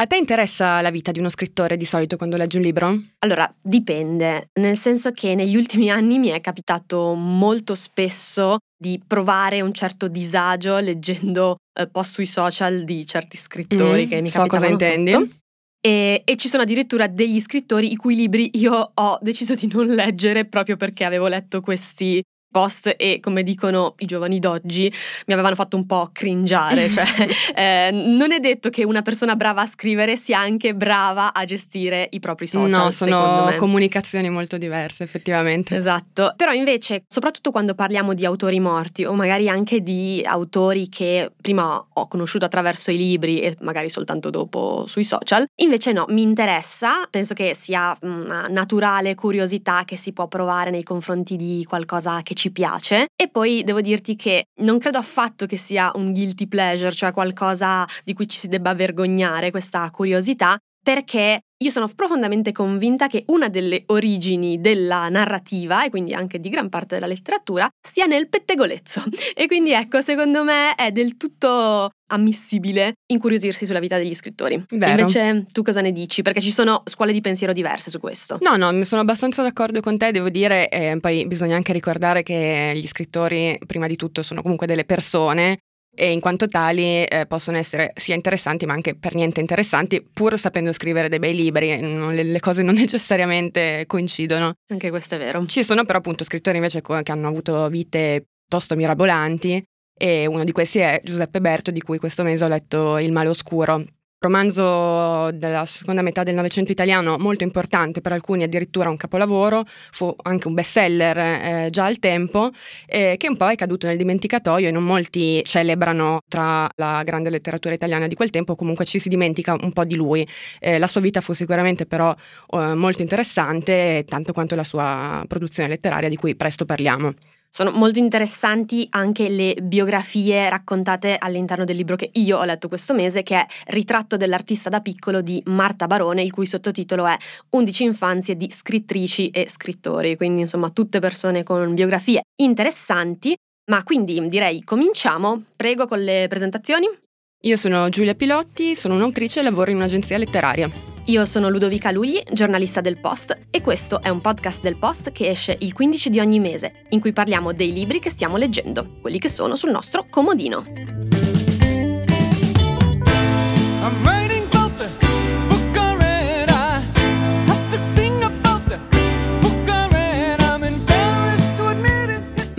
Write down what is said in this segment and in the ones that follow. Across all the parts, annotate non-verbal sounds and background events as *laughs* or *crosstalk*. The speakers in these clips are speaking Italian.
A te interessa la vita di uno scrittore di solito quando leggi un libro? Allora, dipende, nel senso che negli ultimi anni mi è capitato molto spesso di provare un certo disagio leggendo eh, post sui social di certi scrittori Mm, che mi so cosa capitavano intendi. sotto. E, e ci sono addirittura degli scrittori i cui libri io ho deciso di non leggere proprio perché avevo letto questi post e come dicono i giovani d'oggi mi avevano fatto un po' cringiare cioè *laughs* eh, non è detto che una persona brava a scrivere sia anche brava a gestire i propri social no, sono comunicazioni molto diverse, effettivamente. Esatto, però invece, soprattutto quando parliamo di autori morti o magari anche di autori che prima ho conosciuto attraverso i libri e magari soltanto dopo sui social, invece no, mi interessa, penso che sia una naturale curiosità che si può provare nei confronti di qualcosa che ci piace. E poi devo dirti che non credo affatto che sia un guilty pleasure, cioè qualcosa di cui ci si debba vergognare, questa curiosità, perché io sono profondamente convinta che una delle origini della narrativa e quindi anche di gran parte della letteratura sia nel pettegolezzo. *laughs* E quindi ecco, secondo me è del tutto ammissibile incuriosirsi sulla vita degli scrittori. Invece tu cosa ne dici? Perché ci sono scuole di pensiero diverse su questo. No, no, sono abbastanza d'accordo con te, devo dire, e poi bisogna anche ricordare che gli scrittori, prima di tutto, sono comunque delle persone e in quanto tali eh, possono essere sia interessanti ma anche per niente interessanti, pur sapendo scrivere dei bei libri, non- le, le cose non *laughs* necessariamente coincidono. Anche questo è vero. Ci sono però appunto scrittori invece co- che hanno avuto vite piuttosto mirabolanti e uno di questi è Giuseppe Berto, di cui questo mese ho letto Il male oscuro. Romanzo della seconda metà del Novecento italiano, molto importante per alcuni, addirittura un capolavoro, fu anche un bestseller eh, già al tempo, eh, che un po' è caduto nel dimenticatoio e non molti celebrano tra la grande letteratura italiana di quel tempo, comunque ci si dimentica un po' di lui. Eh, la sua vita fu sicuramente però eh, molto interessante, tanto quanto la sua produzione letteraria, di cui presto parliamo. Sono molto interessanti anche le biografie raccontate all'interno del libro che io ho letto questo mese, che è Ritratto dell'artista da piccolo di Marta Barone, il cui sottotitolo è 11 infanzie di scrittrici e scrittori. Quindi, insomma, tutte persone con biografie interessanti. Ma quindi direi cominciamo. Prego con le presentazioni. Io sono Giulia Pilotti, sono un'autrice e lavoro in un'agenzia letteraria. Io sono Ludovica Lugli, giornalista del Post, e questo è un podcast del Post che esce il 15 di ogni mese, in cui parliamo dei libri che stiamo leggendo, quelli che sono sul nostro comodino.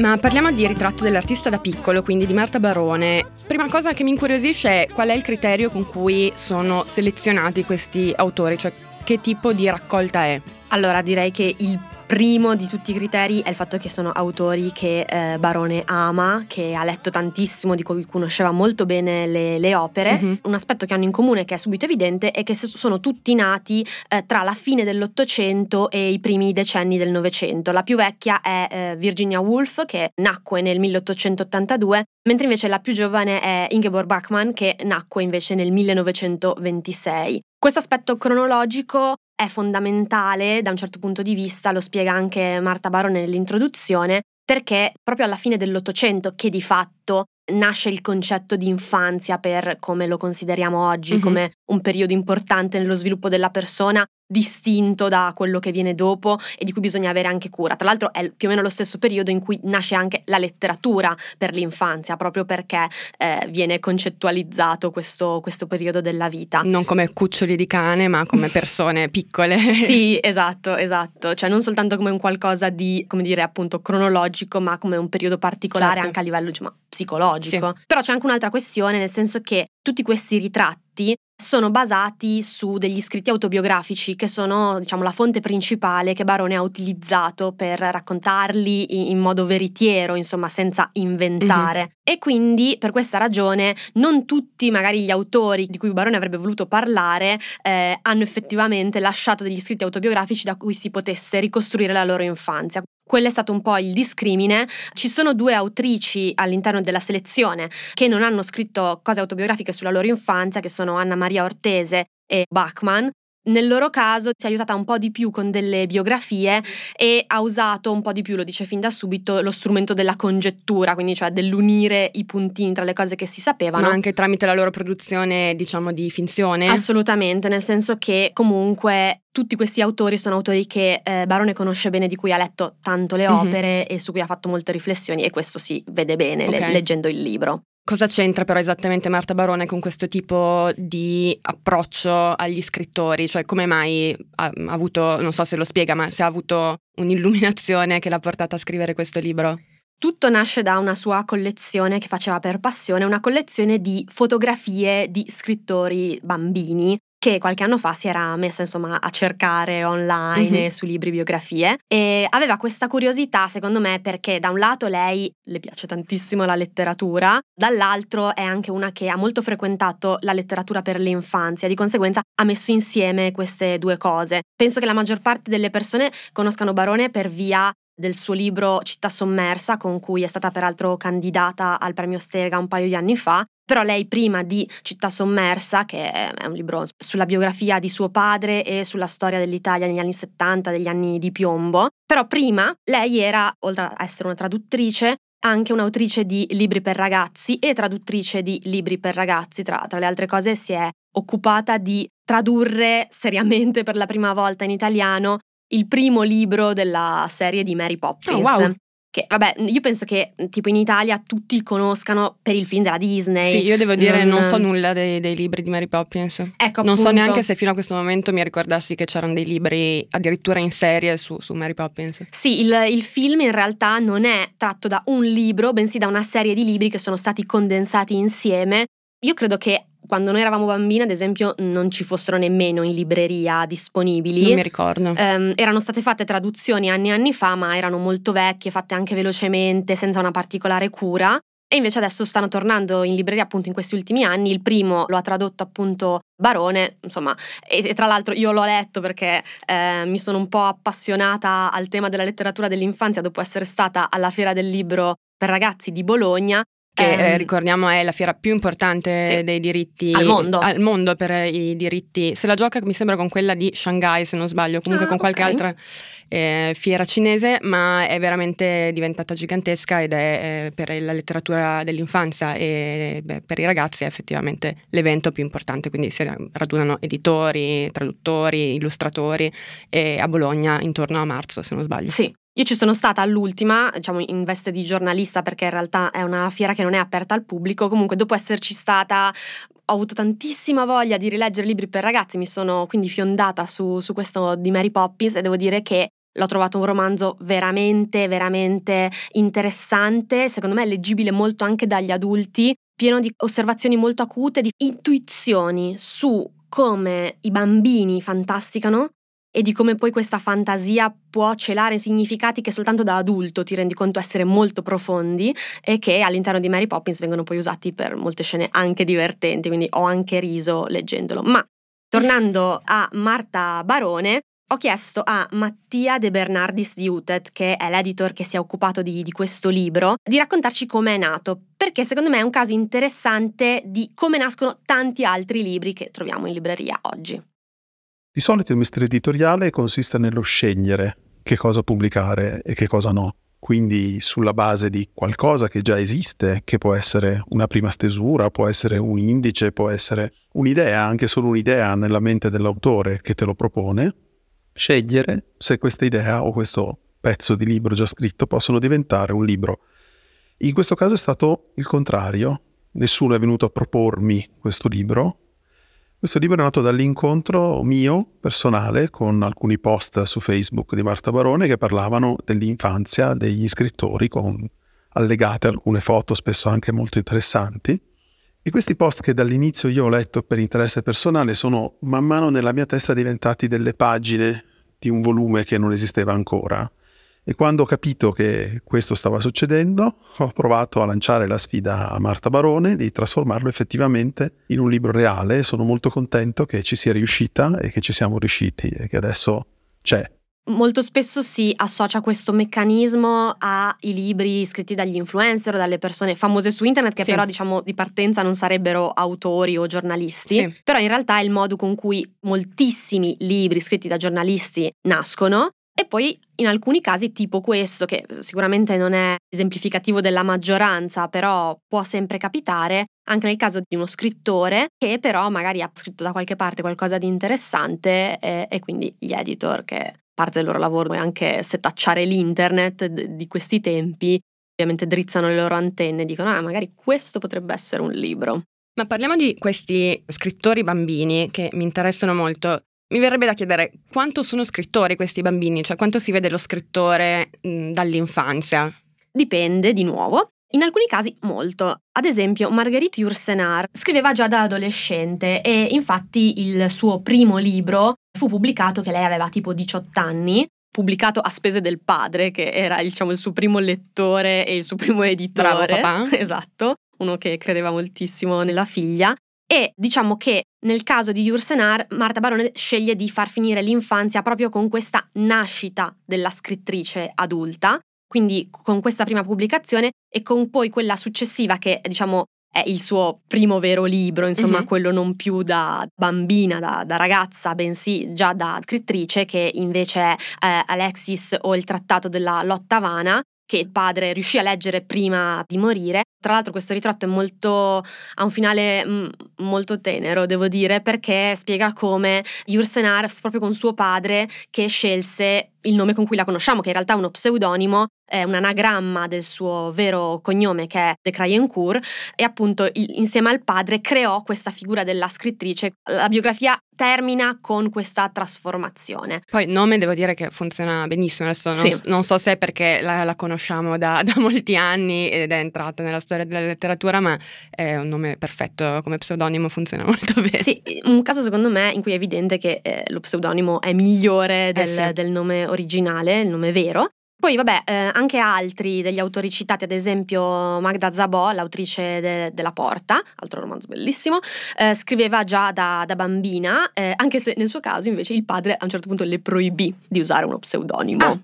Ma parliamo di ritratto dell'artista da piccolo, quindi di Marta Barone. Prima cosa che mi incuriosisce è qual è il criterio con cui sono selezionati questi autori, cioè che tipo di raccolta è. Allora, direi che il primo di tutti i criteri è il fatto che sono autori che eh, Barone ama, che ha letto tantissimo, di cui conosceva molto bene le, le opere. Mhm. Un aspetto che hanno in comune, che è subito evidente, è che sono tutti nati eh, tra la fine dell'Ottocento e i primi decenni del Novecento. La più vecchia è eh, Virginia Woolf, che nacque nel 1882, mentre invece la più giovane è Ingeborg Bachmann, che nacque invece nel 1926. Questo aspetto cronologico è fondamentale da un certo punto di vista, lo spiega anche Marta Barone nell'introduzione, perché proprio alla fine dell'Ottocento che di fatto nasce il concetto di infanzia per come lo consideriamo oggi, Mhm. come un periodo importante nello sviluppo della persona, distinto da quello che viene dopo e di cui bisogna avere anche cura. Tra l'altro è più o meno lo stesso periodo in cui nasce anche la letteratura per l'infanzia, proprio perché eh, viene concettualizzato questo, questo periodo della vita. Non come cuccioli di cane, ma come *laughs* persone piccole. Sì, esatto, esatto, cioè non soltanto come un qualcosa di, come dire, appunto cronologico, ma come un periodo particolare Certo. anche a livello diciamo, psicologico. Però c'è anche un'altra questione, nel senso che tutti questi ritratti sono basati su degli scritti autobiografici che sono, diciamo, la fonte principale che Barone ha utilizzato per raccontarli in, modo veritiero, insomma, senza inventare. E quindi per questa ragione non tutti magari gli autori di cui Barone avrebbe voluto parlare eh, hanno effettivamente lasciato degli scritti autobiografici da cui si potesse ricostruire la loro infanzia. Quello è stato un po' il discrimine. Ci sono due autrici all'interno della selezione che non hanno scritto cose autobiografiche sulla loro infanzia, che sono Anna Maria Ortese e Bachmann. Nel loro caso si è aiutata un po' di più con delle biografie e ha usato un po' di più, lo dice fin da subito, lo strumento della congettura, quindi cioè dell'unire i puntini tra le cose che si sapevano. Ma anche tramite la loro produzione, diciamo, di finzione. Assolutamente, nel senso che comunque tutti questi autori sono autori che eh, Barone conosce bene, di cui ha letto tanto le Mhm. opere e su cui ha fatto molte riflessioni e questo si vede bene le- Ok. leggendo il libro. Cosa c'entra però esattamente Marta Barone con questo tipo di approccio agli scrittori? Cioè come mai ha, avuto, non so se lo spiega, ma se ha avuto un'illuminazione che l'ha portata a scrivere questo libro? Tutto nasce da una sua collezione che faceva per passione, una collezione di fotografie di scrittori bambini che qualche anno fa si era messa insomma a cercare online Mhm. e su libri biografie e aveva questa curiosità secondo me perché da un lato lei le piace tantissimo la letteratura, dall'altro è anche una che ha molto frequentato la letteratura per l'infanzia, di conseguenza ha messo insieme queste due cose. Penso che la maggior parte delle persone conoscano Barone per via del suo libro Città sommersa, con cui è stata peraltro candidata al premio Strega un paio di anni fa. Però lei prima di Città sommersa, che è un libro sulla biografia di suo padre e sulla storia dell'Italia negli anni 70, degli anni di piombo, però prima lei era, oltre a essere una traduttrice, anche un'autrice di libri per ragazzi e traduttrice di libri per ragazzi. Tra, tra le altre cose si è occupata di tradurre seriamente per la prima volta in italiano il primo libro della serie di Mary Poppins. Oh, wow. Che vabbè, io penso che tipo in Italia tutti conoscano per il film della Disney. Sì, io devo dire non- non so nulla dei, dei libri di Mary Poppins. Ecco, Non so appunto. neanche se fino a questo momento mi ricordassi che c'erano dei libri addirittura in serie su, su Mary Poppins. Sì, il, il film in realtà non è tratto da un libro, bensì da una serie di libri che sono stati condensati insieme. Io credo che quando noi eravamo bambini, ad esempio, non ci fossero nemmeno in libreria disponibili. Non mi ricordo. Ehm, erano state fatte traduzioni anni e anni fa, ma erano molto vecchie, fatte anche velocemente, senza una particolare cura. E invece adesso stanno tornando in libreria appunto in questi ultimi anni. Il primo lo ha tradotto appunto Barone, insomma, e, e tra l'altro io l'ho letto perché eh, mi sono un po' appassionata al tema della letteratura dell'infanzia dopo essere stata alla Fiera del Libro per ragazzi di Bologna. Che Ehm, eh, ricordiamo è la fiera più importante Sì. dei diritti Al mondo. al mondo per i diritti. Se la gioca mi sembra con quella di Shanghai, se non sbaglio, comunque Ah, con qualche ok. altra eh, fiera cinese, ma è veramente diventata gigantesca ed è eh, per la letteratura dell'infanzia e beh, per i ragazzi è effettivamente l'evento più importante, quindi si radunano editori, traduttori, illustratori e a Bologna intorno a marzo, se non sbaglio. Sì. Io ci sono stata all'ultima, diciamo in veste di giornalista perché in realtà è una fiera che non è aperta al pubblico, comunque dopo esserci stata ho avuto tantissima voglia di rileggere libri per ragazzi, mi sono quindi fiondata su, su questo di Mary Poppins e devo dire che l'ho trovato un romanzo veramente, veramente interessante, secondo me leggibile molto anche dagli adulti, pieno di osservazioni molto acute, di intuizioni su come i bambini fantasticano e di come poi questa fantasia può celare significati che soltanto da adulto ti rendi conto essere molto profondi e che all'interno di Mary Poppins vengono poi usati per molte scene anche divertenti, quindi ho anche riso leggendolo. Ma tornando a Marta Barone, ho chiesto a Mattia De Bernardis di Utet, che è l'editor che si è occupato di, di questo libro, di raccontarci come è nato, perché secondo me è un caso interessante di come nascono tanti altri libri che troviamo in libreria oggi. Di solito il mestiere editoriale consiste nello scegliere che cosa pubblicare e che cosa no. Quindi sulla base di qualcosa che già esiste, che può essere una prima stesura, può essere un indice, può essere un'idea, anche solo un'idea nella mente dell'autore che te lo propone, scegliere se questa idea o questo pezzo di libro già scritto possono diventare un libro. In questo caso è stato il contrario. Nessuno è venuto a propormi questo libro, questo libro è nato dall'incontro mio personale con alcuni post su Facebook di Marta Barone che parlavano dell'infanzia degli scrittori con allegate alcune foto spesso anche molto interessanti. E questi post che dall'inizio io ho letto per interesse personale sono man mano nella mia testa diventati delle pagine di un volume che non esisteva ancora. E quando ho capito che questo stava succedendo, ho provato a lanciare la sfida a Marta Barone di trasformarlo effettivamente in un libro reale e sono molto contento che ci sia riuscita e che ci siamo riusciti e che adesso c'è. Molto spesso si associa questo meccanismo ai libri scritti dagli influencer o dalle persone famose su internet che Sì. però diciamo di partenza non sarebbero autori o giornalisti, Sì. però in realtà è il modo con cui moltissimi libri scritti da giornalisti nascono e poi in alcuni casi tipo questo, che sicuramente non è esemplificativo della maggioranza, però può sempre capitare, anche nel caso di uno scrittore che però magari ha scritto da qualche parte qualcosa di interessante e, e quindi gli editor che parte del loro lavoro è anche setacciare l'internet di questi tempi, ovviamente drizzano le loro antenne e dicono ah magari questo potrebbe essere un libro. Ma parliamo di questi scrittori bambini che mi interessano molto. Mi verrebbe da chiedere quanto sono scrittori questi bambini, cioè quanto si vede lo scrittore mh, dall'infanzia. Dipende di nuovo. In alcuni casi molto. Ad esempio, Marguerite Yourcenar scriveva già da adolescente e infatti il suo primo libro fu pubblicato che lei aveva tipo 18 anni, pubblicato a spese del padre che era diciamo il suo primo lettore e il suo primo editore. Bravo, papà. *laughs* Esatto, uno che credeva moltissimo nella figlia. E diciamo che nel caso di Yourcenar, Marta Barone sceglie di far finire l'infanzia proprio con questa nascita della scrittrice adulta, quindi con questa prima pubblicazione e con poi quella successiva che diciamo è il suo primo vero libro, insomma Mhm. quello non più da bambina, da, da ragazza, bensì già da scrittrice, che invece è eh, Alexis o il trattato della lotta vana, che il padre riuscì a leggere prima di morire. Tra l'altro questo ritratto è molto, ha un finale mm, molto tenero, devo dire, perché spiega come Yursenar fu proprio con suo padre che scelse il nome con cui la conosciamo, che in realtà è uno pseudonimo, è un anagramma del suo vero cognome che è De Crayencourt e appunto insieme al padre creò questa figura della scrittrice. La biografia termina con questa trasformazione. Poi il nome devo dire che funziona benissimo, adesso non, Sì. non so se è perché la, la conosciamo da, *laughs* da molti anni ed è entrata nella storia della letteratura, ma è un nome perfetto come pseudonimo, funziona *laughs* molto bene. Sì, un caso secondo me in cui è evidente che eh, lo pseudonimo è migliore del, sì. del nome originale, il nome vero. Poi, vabbè, eh, anche altri degli autori citati, ad esempio Magda Zabò, l'autrice de- della Porta, altro romanzo bellissimo, eh, scriveva già da, da bambina, eh, anche se nel suo caso invece il padre a un certo punto le proibì di usare uno pseudonimo. Ah.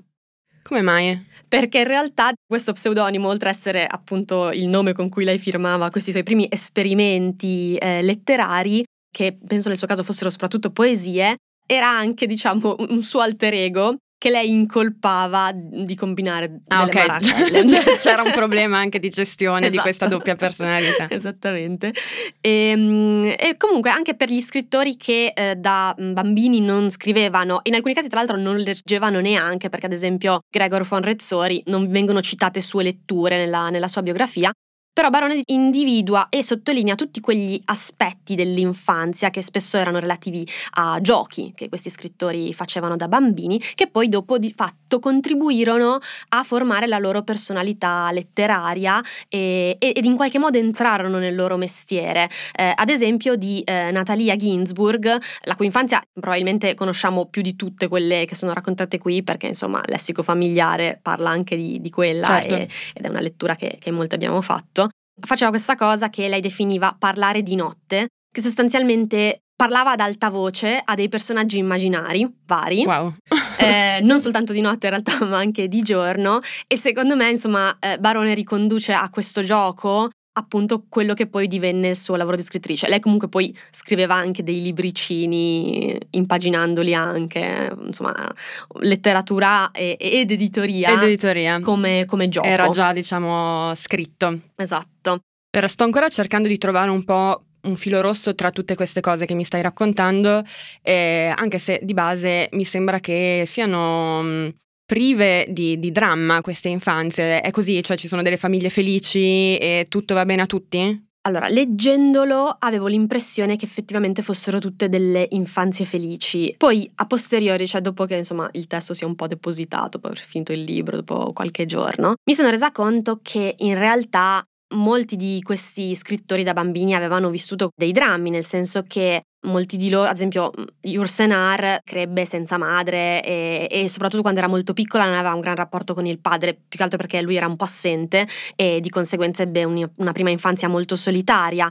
Come mai? Perché in realtà questo pseudonimo, oltre a essere appunto il nome con cui lei firmava questi suoi primi esperimenti eh, letterari, che penso nel suo caso fossero soprattutto poesie, era anche, diciamo, un suo alter ego che lei incolpava di combinare Ah, delle ok. marachelle. *laughs* C'era un problema anche di gestione di Esatto. questa doppia personalità. *laughs* Esattamente. E, e comunque anche per gli scrittori che eh, da bambini non scrivevano, in alcuni casi tra l'altro non leggevano neanche, perché ad esempio Gregor von Rezzori non vengono citate sue letture nella, nella sua biografia. Però Barone individua e sottolinea tutti quegli aspetti dell'infanzia che spesso erano relativi a giochi che questi scrittori facevano da bambini, che poi dopo di fatto contribuirono a formare la loro personalità letteraria e- ed in qualche modo entrarono nel loro mestiere. Eh, ad esempio di eh, Natalia Ginsburg, la cui infanzia probabilmente conosciamo più di tutte quelle che sono raccontate qui, perché insomma lessico familiare parla anche di, di quella Certo. e- ed è una lettura che, che molti abbiamo fatto. Faceva questa cosa che lei definiva parlare di notte, che sostanzialmente parlava ad alta voce a dei personaggi immaginari vari Wow. eh, non soltanto di notte in realtà, *laughs* ma anche di giorno. E secondo me, insomma, eh, Barone riconduce a questo gioco appunto quello che poi divenne il suo lavoro di scrittrice. Lei comunque poi scriveva anche dei libricini, impaginandoli anche, insomma, letteratura e- ed editoria Ed editoria. come, come gioco. Era già, diciamo, scritto. Esatto. Ora sto ancora cercando di trovare un po' un filo rosso tra tutte queste cose che mi stai raccontando, eh, anche se di base mi sembra che siano mh, prive di, di dramma queste infanzie. È così? Cioè ci sono delle famiglie felici e tutto va bene a tutti? Allora, leggendolo avevo l'impressione che effettivamente fossero tutte delle infanzie felici. Poi, a posteriori, cioè dopo che insomma il testo sia un po' depositato, dopo aver finito il libro, dopo qualche giorno, mi sono resa conto che in realtà molti di questi scrittori da bambini avevano vissuto dei drammi, nel senso che molti di loro, ad esempio Yursenar, crebbe senza madre e, e soprattutto quando era molto piccola non aveva un gran rapporto con il padre, più che altro perché lui era un po' assente e di conseguenza ebbe un- una prima infanzia molto solitaria.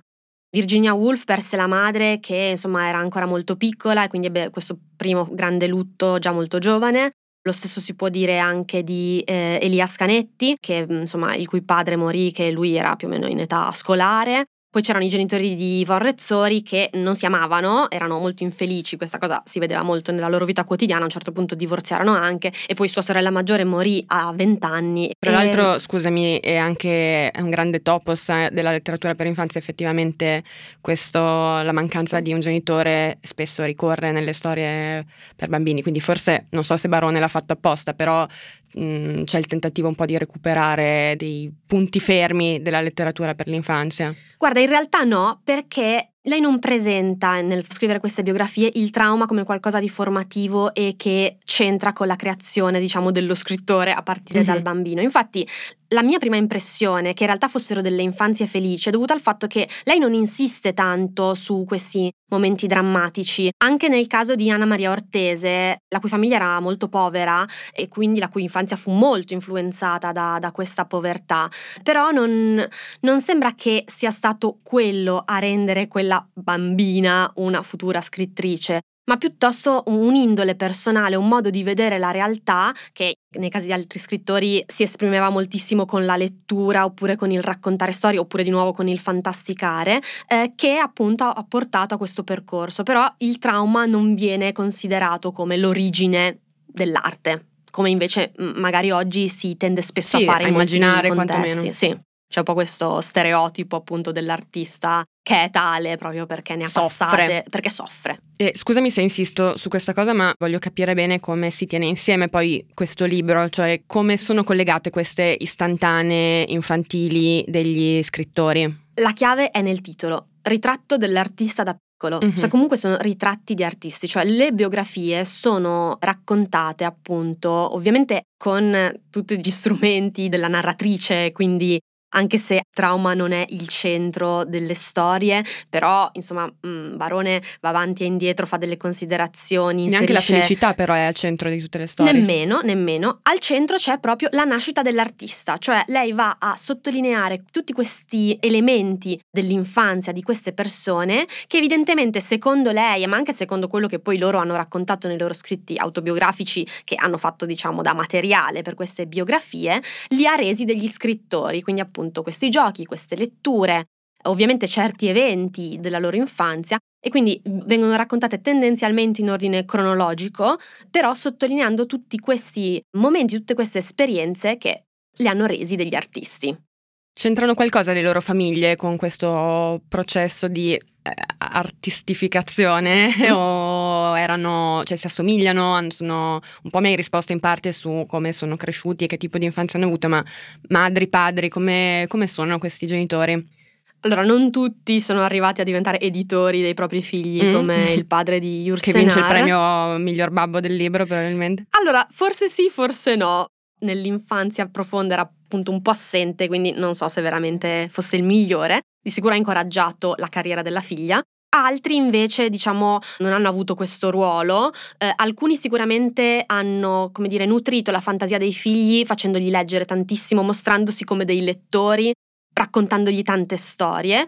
Virginia Woolf perse la madre che insomma era ancora molto piccola e quindi ebbe questo primo grande lutto già molto giovane. Lo stesso si può dire anche di eh, Elias Canetti, che, insomma, il cui padre morì, che lui era più o meno in età scolare. Poi c'erano i genitori di Yvonne Rezzori che non si amavano, erano molto infelici, questa cosa si vedeva molto nella loro vita quotidiana, a un certo punto divorziarono anche e poi sua sorella maggiore morì a 20 anni. Tra E- l'altro, scusami, è anche un grande topos eh, della letteratura per infanzia, effettivamente questo, la mancanza di un genitore spesso ricorre nelle storie per bambini, quindi forse non so se Barone l'ha fatto apposta, però mh, c'è il tentativo un po' di recuperare dei punti fermi della letteratura per l'infanzia. Guarda, in realtà no, perché lei non presenta nel scrivere queste biografie il trauma come qualcosa di formativo e che c'entra con la creazione, diciamo, dello scrittore a partire Mhm. dal bambino. Infatti, la mia prima impressione che in realtà fossero delle infanzie felici è dovuta al fatto che lei non insiste tanto su questi momenti drammatici. Anche nel caso di Anna Maria Ortese, la cui famiglia era molto povera e quindi la cui infanzia fu molto influenzata da, da questa povertà, però non, non sembra che sia stato quello a rendere quella bambina una futura scrittrice, ma piuttosto un'indole personale, un modo di vedere la realtà che nei casi di altri scrittori si esprimeva moltissimo con la lettura oppure con il raccontare storie oppure di nuovo con il fantasticare, eh, che appunto ha portato a questo percorso. Però il trauma non viene considerato come l'origine dell'arte, come invece magari oggi si tende spesso Sì, a fare a in immaginare quantomeno. Sì. C'è un po' questo stereotipo appunto dell'artista che è tale proprio perché ne ha Soffre. passate, perché soffre. E scusami se insisto su questa cosa, ma voglio capire bene come si tiene insieme poi questo libro, cioè come sono collegate queste istantanee infantili degli scrittori. La chiave è nel titolo, ritratto dell'artista da piccolo. Mhm. Cioè comunque sono ritratti di artisti, cioè le biografie sono raccontate appunto ovviamente con tutti gli strumenti della narratrice, quindi anche se trauma non è il centro delle storie, però insomma mm, Barone va avanti e indietro, fa delle considerazioni, Neanche la felicità però è al centro di tutte le storie. Nemmeno, nemmeno. Al centro c'è proprio la nascita dell'artista, cioè lei va a sottolineare tutti questi elementi dell'infanzia di queste persone che evidentemente secondo lei, ma anche secondo quello che poi loro hanno raccontato nei loro scritti autobiografici che hanno fatto diciamo da materiale per queste biografie, li ha resi degli scrittori, quindi appunto questi giochi, queste letture, ovviamente certi eventi della loro infanzia e quindi vengono raccontate tendenzialmente in ordine cronologico, però sottolineando tutti questi momenti, tutte queste esperienze che li hanno resi degli artisti. C'entrano qualcosa le loro famiglie con questo processo di eh, artistificazione *laughs* o erano, cioè si assomigliano, sono un po' mi hai risposto in parte su come sono cresciuti e che tipo di infanzia hanno avuto, ma madri, padri, come, come sono questi genitori? Allora, non tutti sono arrivati a diventare editori dei propri figli, Mm. come il *laughs* padre di Che Yursenar. vince il premio miglior babbo del libro probabilmente. Allora, forse sì, forse no. Nell'infanzia profonda era appunto un po' assente, quindi non so se veramente fosse il migliore. Di sicuro ha incoraggiato la carriera della figlia. Altri invece, diciamo, non hanno avuto questo ruolo. Eh, alcuni sicuramente hanno, come dire, nutrito la fantasia dei figli facendogli leggere tantissimo, mostrandosi come dei lettori, raccontandogli tante storie.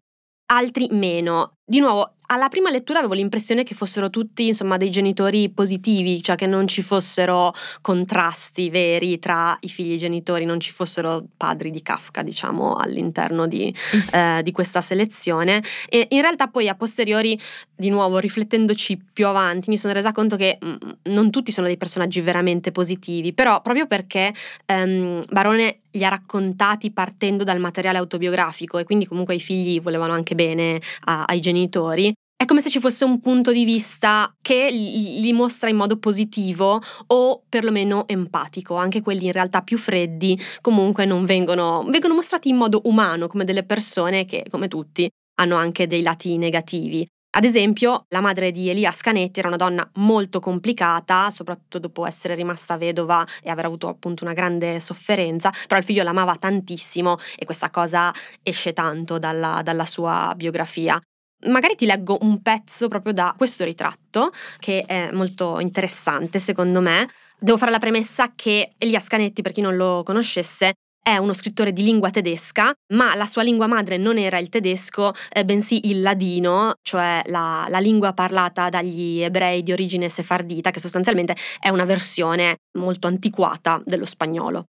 Altri meno. Di nuovo, alla prima lettura avevo l'impressione che fossero tutti, insomma, dei genitori positivi, cioè che non ci fossero contrasti veri tra i figli e i genitori, non ci fossero padri di Kafka, diciamo, all'interno di, *laughs* eh, di questa selezione. E in realtà poi a posteriori, di nuovo, riflettendoci più avanti, mi sono resa conto che mm, non tutti sono dei personaggi veramente positivi, però proprio perché ehm, Barone li ha raccontati partendo dal materiale autobiografico e quindi comunque i figli volevano anche bene a- ai genitori. È come se ci fosse un punto di vista che li mostra in modo positivo o perlomeno empatico. Anche quelli in realtà più freddi comunque non vengono, vengono mostrati in modo umano, come delle persone che, come tutti, hanno anche dei lati negativi. Ad esempio, la madre di Elias Canetti era una donna molto complicata, soprattutto dopo essere rimasta vedova e aver avuto appunto una grande sofferenza, però il figlio l'amava tantissimo e questa cosa esce tanto dalla, dalla sua biografia. Magari ti leggo un pezzo proprio da questo ritratto, che è molto interessante secondo me. Devo fare la premessa che Elias Canetti, per chi non lo conoscesse, è uno scrittore di lingua tedesca, ma la sua lingua madre non era il tedesco, eh, bensì il ladino, cioè la, la lingua parlata dagli ebrei di origine sefardita, che sostanzialmente è una versione molto antiquata dello spagnolo.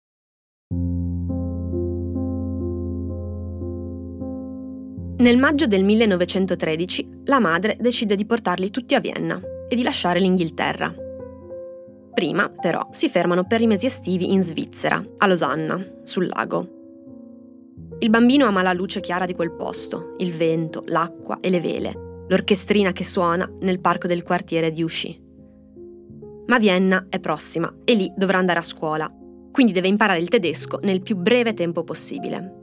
Nel maggio del 1913 la madre decide di portarli tutti a Vienna e di lasciare l'Inghilterra. Prima, però, si fermano per i mesi estivi in Svizzera, a Losanna, sul lago. Il bambino ama la luce chiara di quel posto, il vento, l'acqua e le vele, l'orchestrina che suona nel parco del quartiere di Usci. Ma Vienna è prossima e lì dovrà andare a scuola, quindi deve imparare il tedesco nel più breve tempo possibile.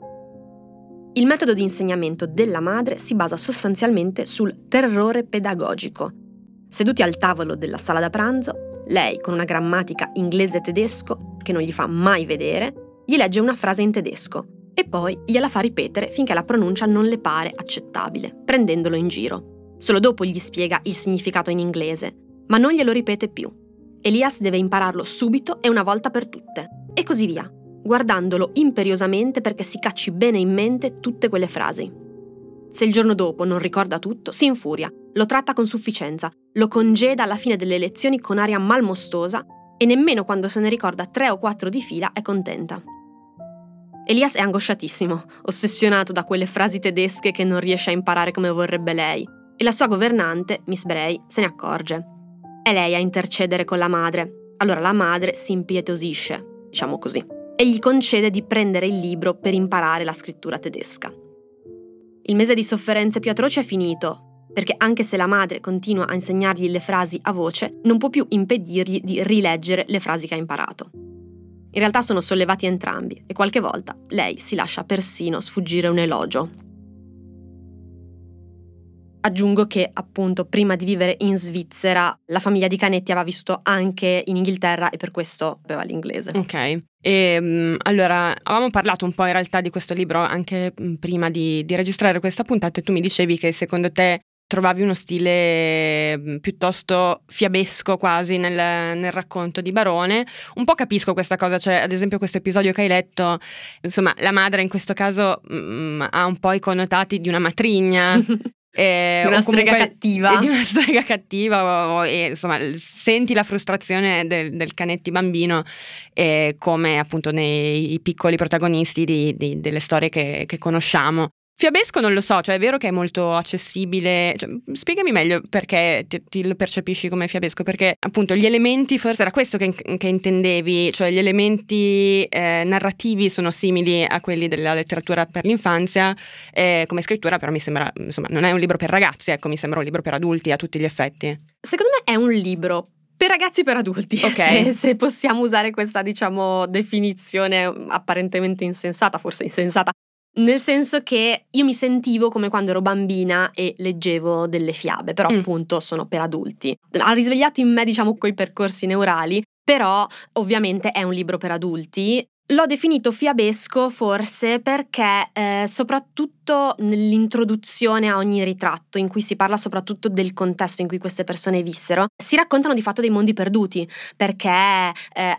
Il metodo di insegnamento della madre si basa sostanzialmente sul terrore pedagogico. Seduti al tavolo della sala da pranzo, lei, con una grammatica inglese-tedesco che non gli fa mai vedere, gli legge una frase in tedesco e poi gliela fa ripetere finché la pronuncia non le pare accettabile, prendendolo in giro. Solo dopo gli spiega il significato in inglese, ma non glielo ripete più. Elias deve impararlo subito e una volta per tutte. E così via, guardandolo imperiosamente perché si cacci bene in mente tutte quelle frasi. Se il giorno dopo non ricorda tutto, si infuria, lo tratta con sufficienza, lo congeda alla fine delle lezioni con aria malmostosa e nemmeno quando se ne ricorda tre o quattro di fila è contenta. Elias è angosciatissimo, ossessionato da quelle frasi tedesche che non riesce a imparare come vorrebbe lei, e la sua governante, Miss Bray, se ne accorge. È lei a intercedere con la madre. Allora la madre si impietosisce, diciamo così e gli concede di prendere il libro per imparare la scrittura tedesca. Il mese di sofferenze più atroci è finito, perché anche se la madre continua a insegnargli le frasi a voce, non può più impedirgli di rileggere le frasi che ha imparato. In realtà sono sollevati entrambi e qualche volta lei si lascia persino sfuggire un elogio. Aggiungo che appunto prima di vivere in Svizzera la famiglia di Canetti aveva vissuto anche in Inghilterra e per questo aveva l'inglese. Ok. E, um, allora, avevamo parlato un po' in realtà di questo libro anche um, prima di, di, registrare questa puntata e tu mi dicevi che secondo te trovavi uno stile um, piuttosto fiabesco quasi nel, nel, racconto di Barone. Un po' capisco questa cosa, cioè ad esempio questo episodio che hai letto, insomma la madre in questo caso ha un po' i connotati di una matrigna. *laughs* Eh, *laughs* di una strega cattiva. Di una strega cattiva, o, e, insomma, senti la frustrazione del, del canetti bambino eh, come appunto nei piccoli protagonisti di, di, delle storie che, che conosciamo. Fiabesco non lo so, cioè è vero che è molto accessibile, cioè, spiegami meglio perché ti, ti, lo percepisci come fiabesco, perché appunto gli elementi, forse era questo che, che intendevi, cioè gli elementi eh, narrativi sono simili a quelli della letteratura per l'infanzia, eh, come scrittura però mi sembra, insomma non è un libro per ragazzi, ecco mi sembra un libro per adulti a tutti gli effetti. Secondo me è un libro per ragazzi e per adulti, okay. *laughs* se, se, possiamo usare questa, diciamo, definizione apparentemente insensata, forse insensata, nel senso che io mi sentivo come quando ero bambina e leggevo delle fiabe, però mm. appunto sono per adulti. Ha risvegliato in me, diciamo, quei percorsi neurali, però ovviamente è un libro per adulti L'ho definito fiabesco forse perché eh, soprattutto nell'introduzione a ogni ritratto, in cui si parla soprattutto del contesto in cui queste persone vissero, si raccontano di fatto dei mondi perduti, perché eh,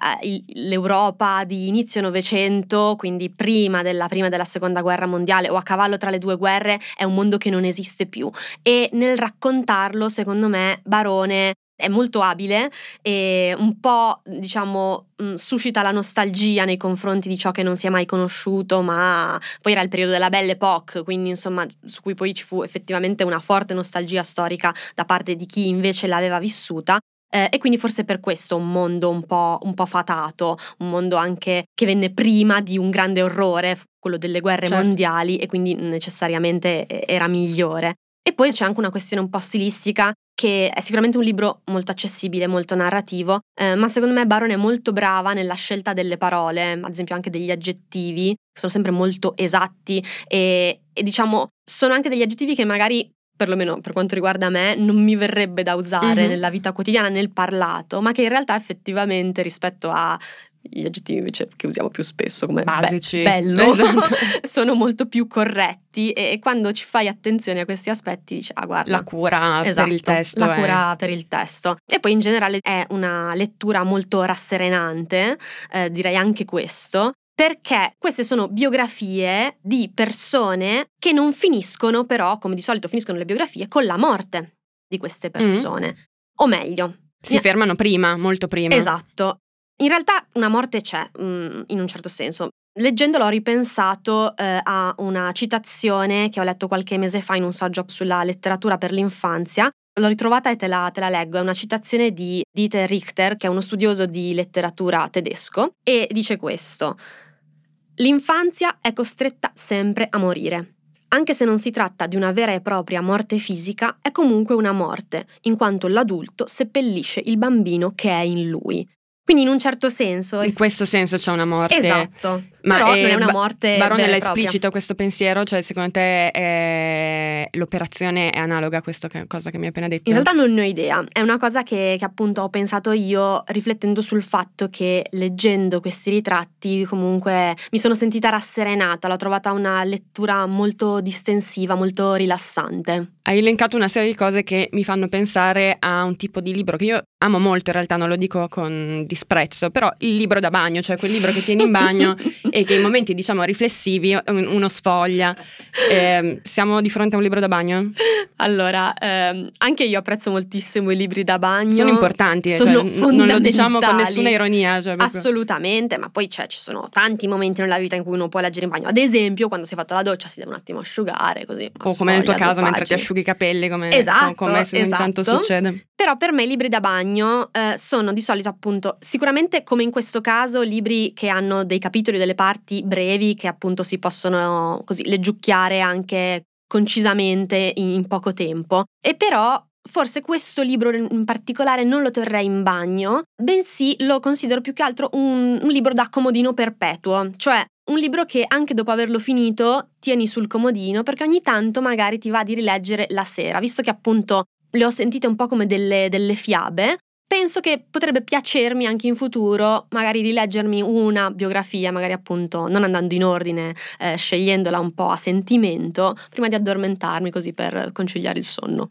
l'Europa di inizio Novecento, quindi prima della prima e della seconda guerra mondiale o a cavallo tra le due guerre, è un mondo che non esiste più. E nel raccontarlo, secondo me, Barone è molto abile e un po', diciamo, mm, suscita la nostalgia nei confronti di ciò che non si è mai conosciuto, ma poi era il periodo della Belle Époque, quindi insomma, su cui poi ci fu effettivamente una forte nostalgia storica da parte di chi invece l'aveva vissuta. Eh, e quindi forse per questo un mondo un po', un po', fatato, un mondo anche che venne prima di un grande orrore, quello delle guerre certo. mondiali, e quindi necessariamente eh, era migliore. E poi c'è anche una questione un po' stilistica che è sicuramente un libro molto accessibile, molto narrativo, eh, ma secondo me Baron è molto brava nella scelta delle parole, ad esempio anche degli aggettivi, sono sempre molto esatti e, e diciamo sono anche degli aggettivi che magari perlomeno per quanto riguarda me, non mi verrebbe da usare mm-hmm. nella vita quotidiana, nel parlato, ma che in realtà effettivamente rispetto a gli aggettivi invece che usiamo più spesso come basici, be- bello, esatto. *laughs* sono molto più corretti e, e, quando ci fai attenzione a questi aspetti dici ah guarda la cura esatto, per il testo la è... cura per il testo e poi in generale è una lettura molto rasserenante eh, direi anche questo perché queste sono biografie di persone che non finiscono però, come di solito finiscono le biografie, con la morte di queste persone. O meglio, Si fermano prima, molto prima. Esatto. In realtà una morte c'è, mm, in un certo senso. Leggendolo ho ripensato eh, a una citazione che ho letto qualche mese fa in un saggio sulla letteratura per l'infanzia. L'ho ritrovata e te la, te la leggo. È una citazione di Dieter Richter, che è uno studioso di letteratura tedesco, e dice questo. L'infanzia è costretta sempre a morire. Anche se non si tratta di una vera e propria morte fisica, è comunque una morte, in quanto l'adulto seppellisce il bambino che è in lui. Quindi in un certo senso... In questo senso c'è una morte. Esatto, Ma però è- non è una morte Baronella vera è e propria. esplicito questo pensiero? Cioè, secondo te è- l'operazione è analoga a questa cosa che mi hai appena detto? In realtà non ne ho idea, è una cosa che, che appunto ho pensato io riflettendo sul fatto che leggendo questi ritratti comunque mi sono sentita rasserenata, l'ho trovata una lettura molto distensiva, molto rilassante. Hai elencato una serie di cose che mi fanno pensare a un tipo di libro che io amo molto, in realtà non lo dico con disprezzo, però il libro da bagno, cioè quel libro che tieni in bagno *laughs* e che in momenti diciamo riflessivi un- uno sfoglia. Ehm, siamo di fronte a un libro da bagno? Allora, ehm, anche io apprezzo moltissimo i libri da bagno. Sono importanti, eh, sono cioè, n- non lo diciamo con nessuna ironia. Cioè Assolutamente, ma poi c'è- ci sono tanti momenti nella vita in cui uno può leggere in bagno. Ad esempio, quando si è fatto la doccia si deve un attimo asciugare, così. o come nel tuo caso mentre ti asciughi i capelli, come, Esatto, come ogni tanto esatto. succede. Però per me i libri da bagno eh, sono di solito appunto, sicuramente come in questo caso, libri che hanno dei capitoli, delle parti brevi che appunto si possono così leggiucchiare anche concisamente in, poco tempo. E però forse questo libro in particolare non lo terrei in bagno, bensì lo considero più che altro un, un libro da comodino perpetuo, cioè un libro che anche dopo averlo finito tieni sul comodino perché ogni tanto magari ti va di rileggere la sera, visto che appunto le ho sentite un po' come delle, delle fiabe. Penso che potrebbe piacermi anche in futuro magari rileggermi una biografia, magari appunto non andando in ordine, eh, scegliendola un po' a sentimento, prima di addormentarmi così per conciliare il sonno.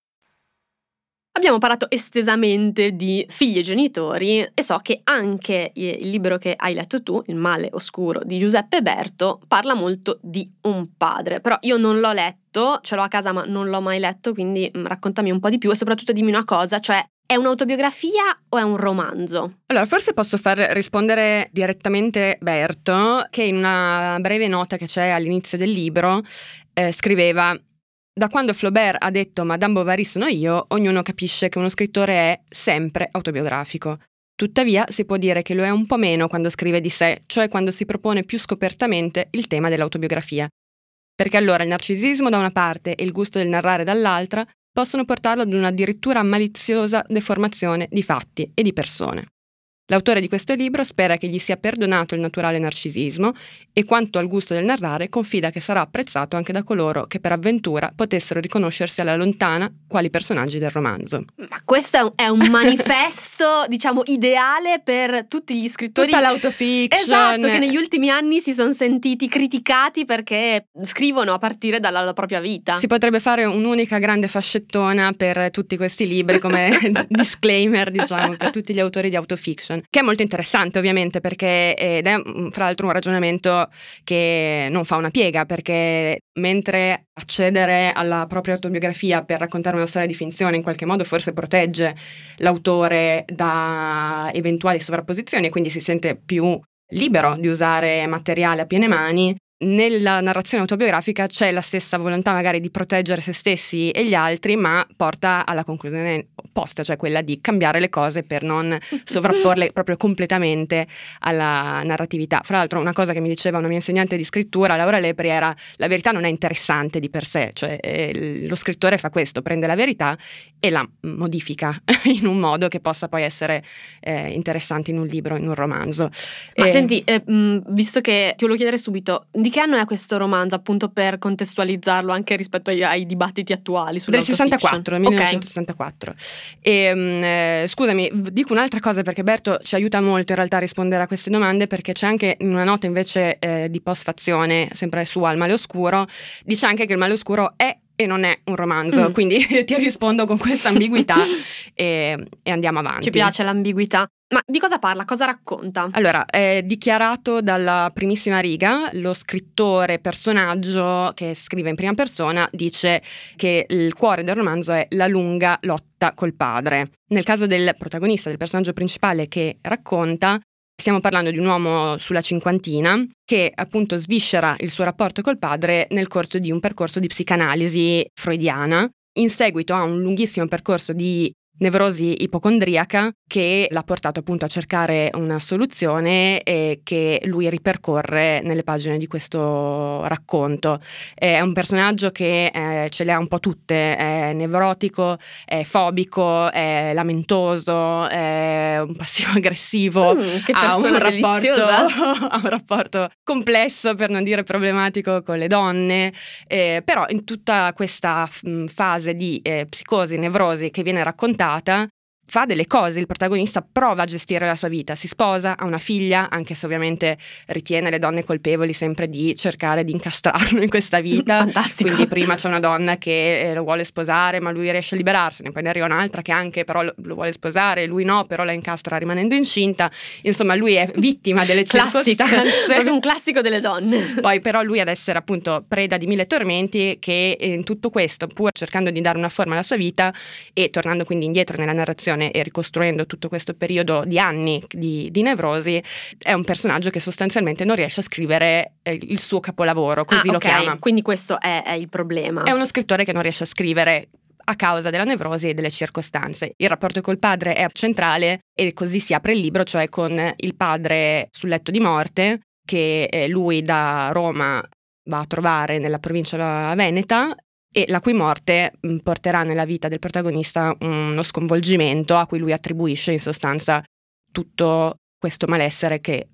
Abbiamo parlato estesamente di figli e genitori e so che anche il libro che hai letto tu, Il male oscuro di Giuseppe Berto, parla molto di un padre, però io non l'ho letto, ce l'ho a casa ma non l'ho mai letto, quindi mm, raccontami un po' di più e soprattutto dimmi una cosa, cioè è un'autobiografia o è un romanzo? Allora, forse posso far rispondere direttamente Berto, che in una breve nota che c'è all'inizio del libro eh, scriveva da quando Flaubert ha detto Madame Bovary sono io, ognuno capisce che uno scrittore è sempre autobiografico. Tuttavia si può dire che lo è un po' meno quando scrive di sé, cioè quando si propone più scopertamente il tema dell'autobiografia. Perché allora il narcisismo da una parte e il gusto del narrare dall'altra possono portarlo ad un'addirittura maliziosa deformazione di fatti e di persone. L'autore di questo libro spera che gli sia perdonato il naturale narcisismo e quanto al gusto del narrare confida che sarà apprezzato anche da coloro che per avventura potessero riconoscersi alla lontana quali personaggi del romanzo. Ma questo è un, *laughs* manifesto, diciamo, ideale per tutti gli scrittori Tutta l'autofiction. Esatto, che negli ultimi anni si sono sentiti criticati perché scrivono a partire dalla la propria vita. Si potrebbe fare un'unica grande fascettona per tutti questi libri come *laughs* disclaimer, diciamo, per tutti gli autori di autofiction, che è molto interessante ovviamente perché ed è fra l'altro un ragionamento che non fa una piega perché mentre accedere alla propria autobiografia per raccontare una storia di finzione in qualche modo forse protegge l'autore da eventuali sovrapposizioni e quindi si sente più libero di usare materiale a piene mani, nella narrazione autobiografica c'è la stessa volontà magari di proteggere se stessi e gli altri, ma porta alla conclusione opposta, cioè quella di cambiare le cose per non *laughs* sovrapporle proprio completamente alla narratività. Fra l'altro una cosa che mi diceva una mia insegnante di scrittura, Laura Lepri, era la verità non è interessante di per sé, cioè eh, lo scrittore fa questo, prende la verità e la modifica *laughs* in un modo che possa poi essere eh, interessante in un libro, in un romanzo. Ma E- senti, eh, visto che ti volevo chiedere subito, di che anno è questo romanzo, appunto per contestualizzarlo anche rispetto ai, ai dibattiti attuali del sull'autofiction? 64, del Ok. 1964. E, mm, eh, scusami, dico un'altra cosa perché Berto ci aiuta molto in realtà a rispondere a queste domande perché c'è anche una nota invece eh, di postfazione, sempre sua al male oscuro, dice anche che il male oscuro è e non è un romanzo, Mm. quindi *laughs* ti rispondo con questa ambiguità *laughs* e, e andiamo avanti. Ci piace l'ambiguità. Ma di cosa parla? Cosa racconta? Allora, è dichiarato dalla primissima riga, lo scrittore personaggio che scrive in prima persona dice che il cuore del romanzo è la lunga lotta col padre. Nel caso del protagonista, del personaggio principale che racconta, stiamo parlando di un uomo sulla cinquantina che appunto sviscera il suo rapporto col padre nel corso di un percorso di psicanalisi freudiana. In seguito a un lunghissimo percorso di nevrosi ipocondriaca che l'ha portato appunto a cercare una soluzione e che lui ripercorre nelle pagine di questo racconto. È un personaggio che eh, ce le ha un po' tutte, è nevrotico, è fobico, è lamentoso, è un passivo *laughs* aggressivo. Mm, ha un, rapporto, *laughs* ha un rapporto complesso, per non dire problematico, con le donne, eh, però in tutta questa mm, fase di eh, psicosi, nevrosi che viene raccontata, puntata fa delle cose, il protagonista prova a gestire la sua vita, si sposa, ha una figlia, anche se ovviamente ritiene le donne colpevoli sempre di cercare di incastrarlo in questa vita. *laughs* Fantastico. Quindi prima c'è una donna che eh, lo vuole sposare, ma lui riesce a liberarsene, poi ne arriva un'altra che anche però lo, vuole sposare, lui no, però la incastra rimanendo incinta. Insomma, lui è vittima delle Classic, circostanze. *laughs* proprio un classico delle donne. Poi però lui ad essere appunto preda di mille tormenti che in tutto questo, pur cercando di dare una forma alla sua vita e tornando quindi indietro nella narrazione e ricostruendo tutto questo periodo di anni di, di nevrosi, è un personaggio che sostanzialmente non riesce a scrivere eh, il suo capolavoro, così Ah, lo ok, chiama. Quindi questo è, è il problema. È uno scrittore che non riesce a scrivere a causa della nevrosi e delle circostanze. Il rapporto col padre è centrale e così si apre il libro, cioè con il padre sul letto di morte che eh, lui da Roma va a trovare nella provincia veneta e la cui morte mh, porterà nella vita del protagonista uno sconvolgimento a cui lui attribuisce in sostanza tutto questo malessere che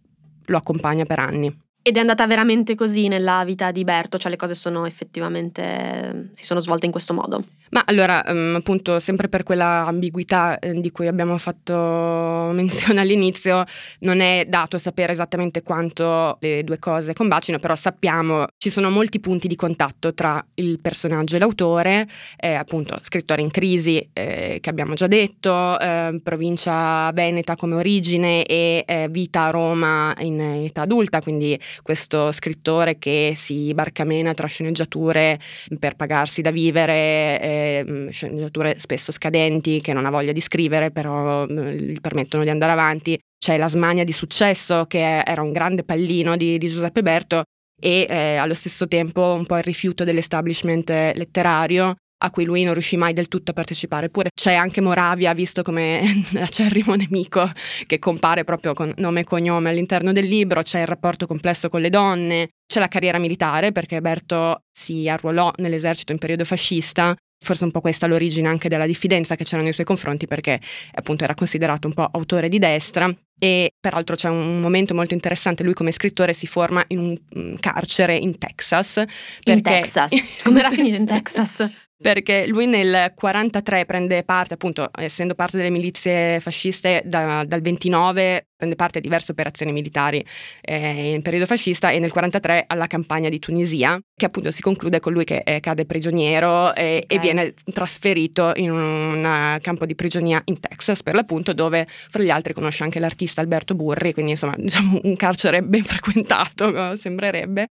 lo accompagna per anni. Ed è andata veramente così nella vita di Berto, cioè le cose sono effettivamente si sono svolte in questo modo. Ma allora, ehm, appunto, sempre per quella ambiguità eh, di cui abbiamo fatto *laughs* menzione all'inizio, non è dato sapere esattamente quanto le due cose combacino, però sappiamo ci sono molti punti di contatto tra il personaggio e l'autore, eh, appunto, scrittore in crisi, eh, che abbiamo già detto, eh, provincia veneta come origine e eh, vita a Roma in età adulta, quindi questo scrittore che si barcamena tra sceneggiature per pagarsi da vivere, eh, sceneggiature spesso scadenti che non ha voglia di scrivere, però eh, gli permettono di andare avanti. C'è la smania di successo che era un grande pallino di, di Giuseppe Berto e eh, allo stesso tempo un po' il rifiuto dell'establishment letterario a cui lui non riuscì mai del tutto a partecipare. Eppure c'è anche Moravia, visto come *laughs* acerrimo nemico, che compare proprio con nome e cognome all'interno del libro, c'è il rapporto complesso con le donne, c'è la carriera militare, perché Berto si arruolò nell'esercito in periodo fascista, forse un po' questa l'origine anche della diffidenza che c'era nei suoi confronti, perché appunto era considerato un po' autore di destra. E peraltro c'è un momento molto interessante, lui come scrittore si forma in un mm, carcere in Texas. In Texas. *laughs* Come era finito in Texas? perché lui nel 43 prende parte, appunto, essendo parte delle milizie fasciste, da- dal 29 prende parte a diverse operazioni militari eh, in periodo fascista e nel 43 alla campagna di Tunisia, che appunto si conclude con lui che eh, cade prigioniero eh, e Ok. viene trasferito in un eh, campo di prigionia in Texas, per l'appunto, dove fra gli altri conosce anche l'artista Alberto Burri, quindi insomma *laughs* diciamo un carcere ben frequentato, *laughs* sembrerebbe.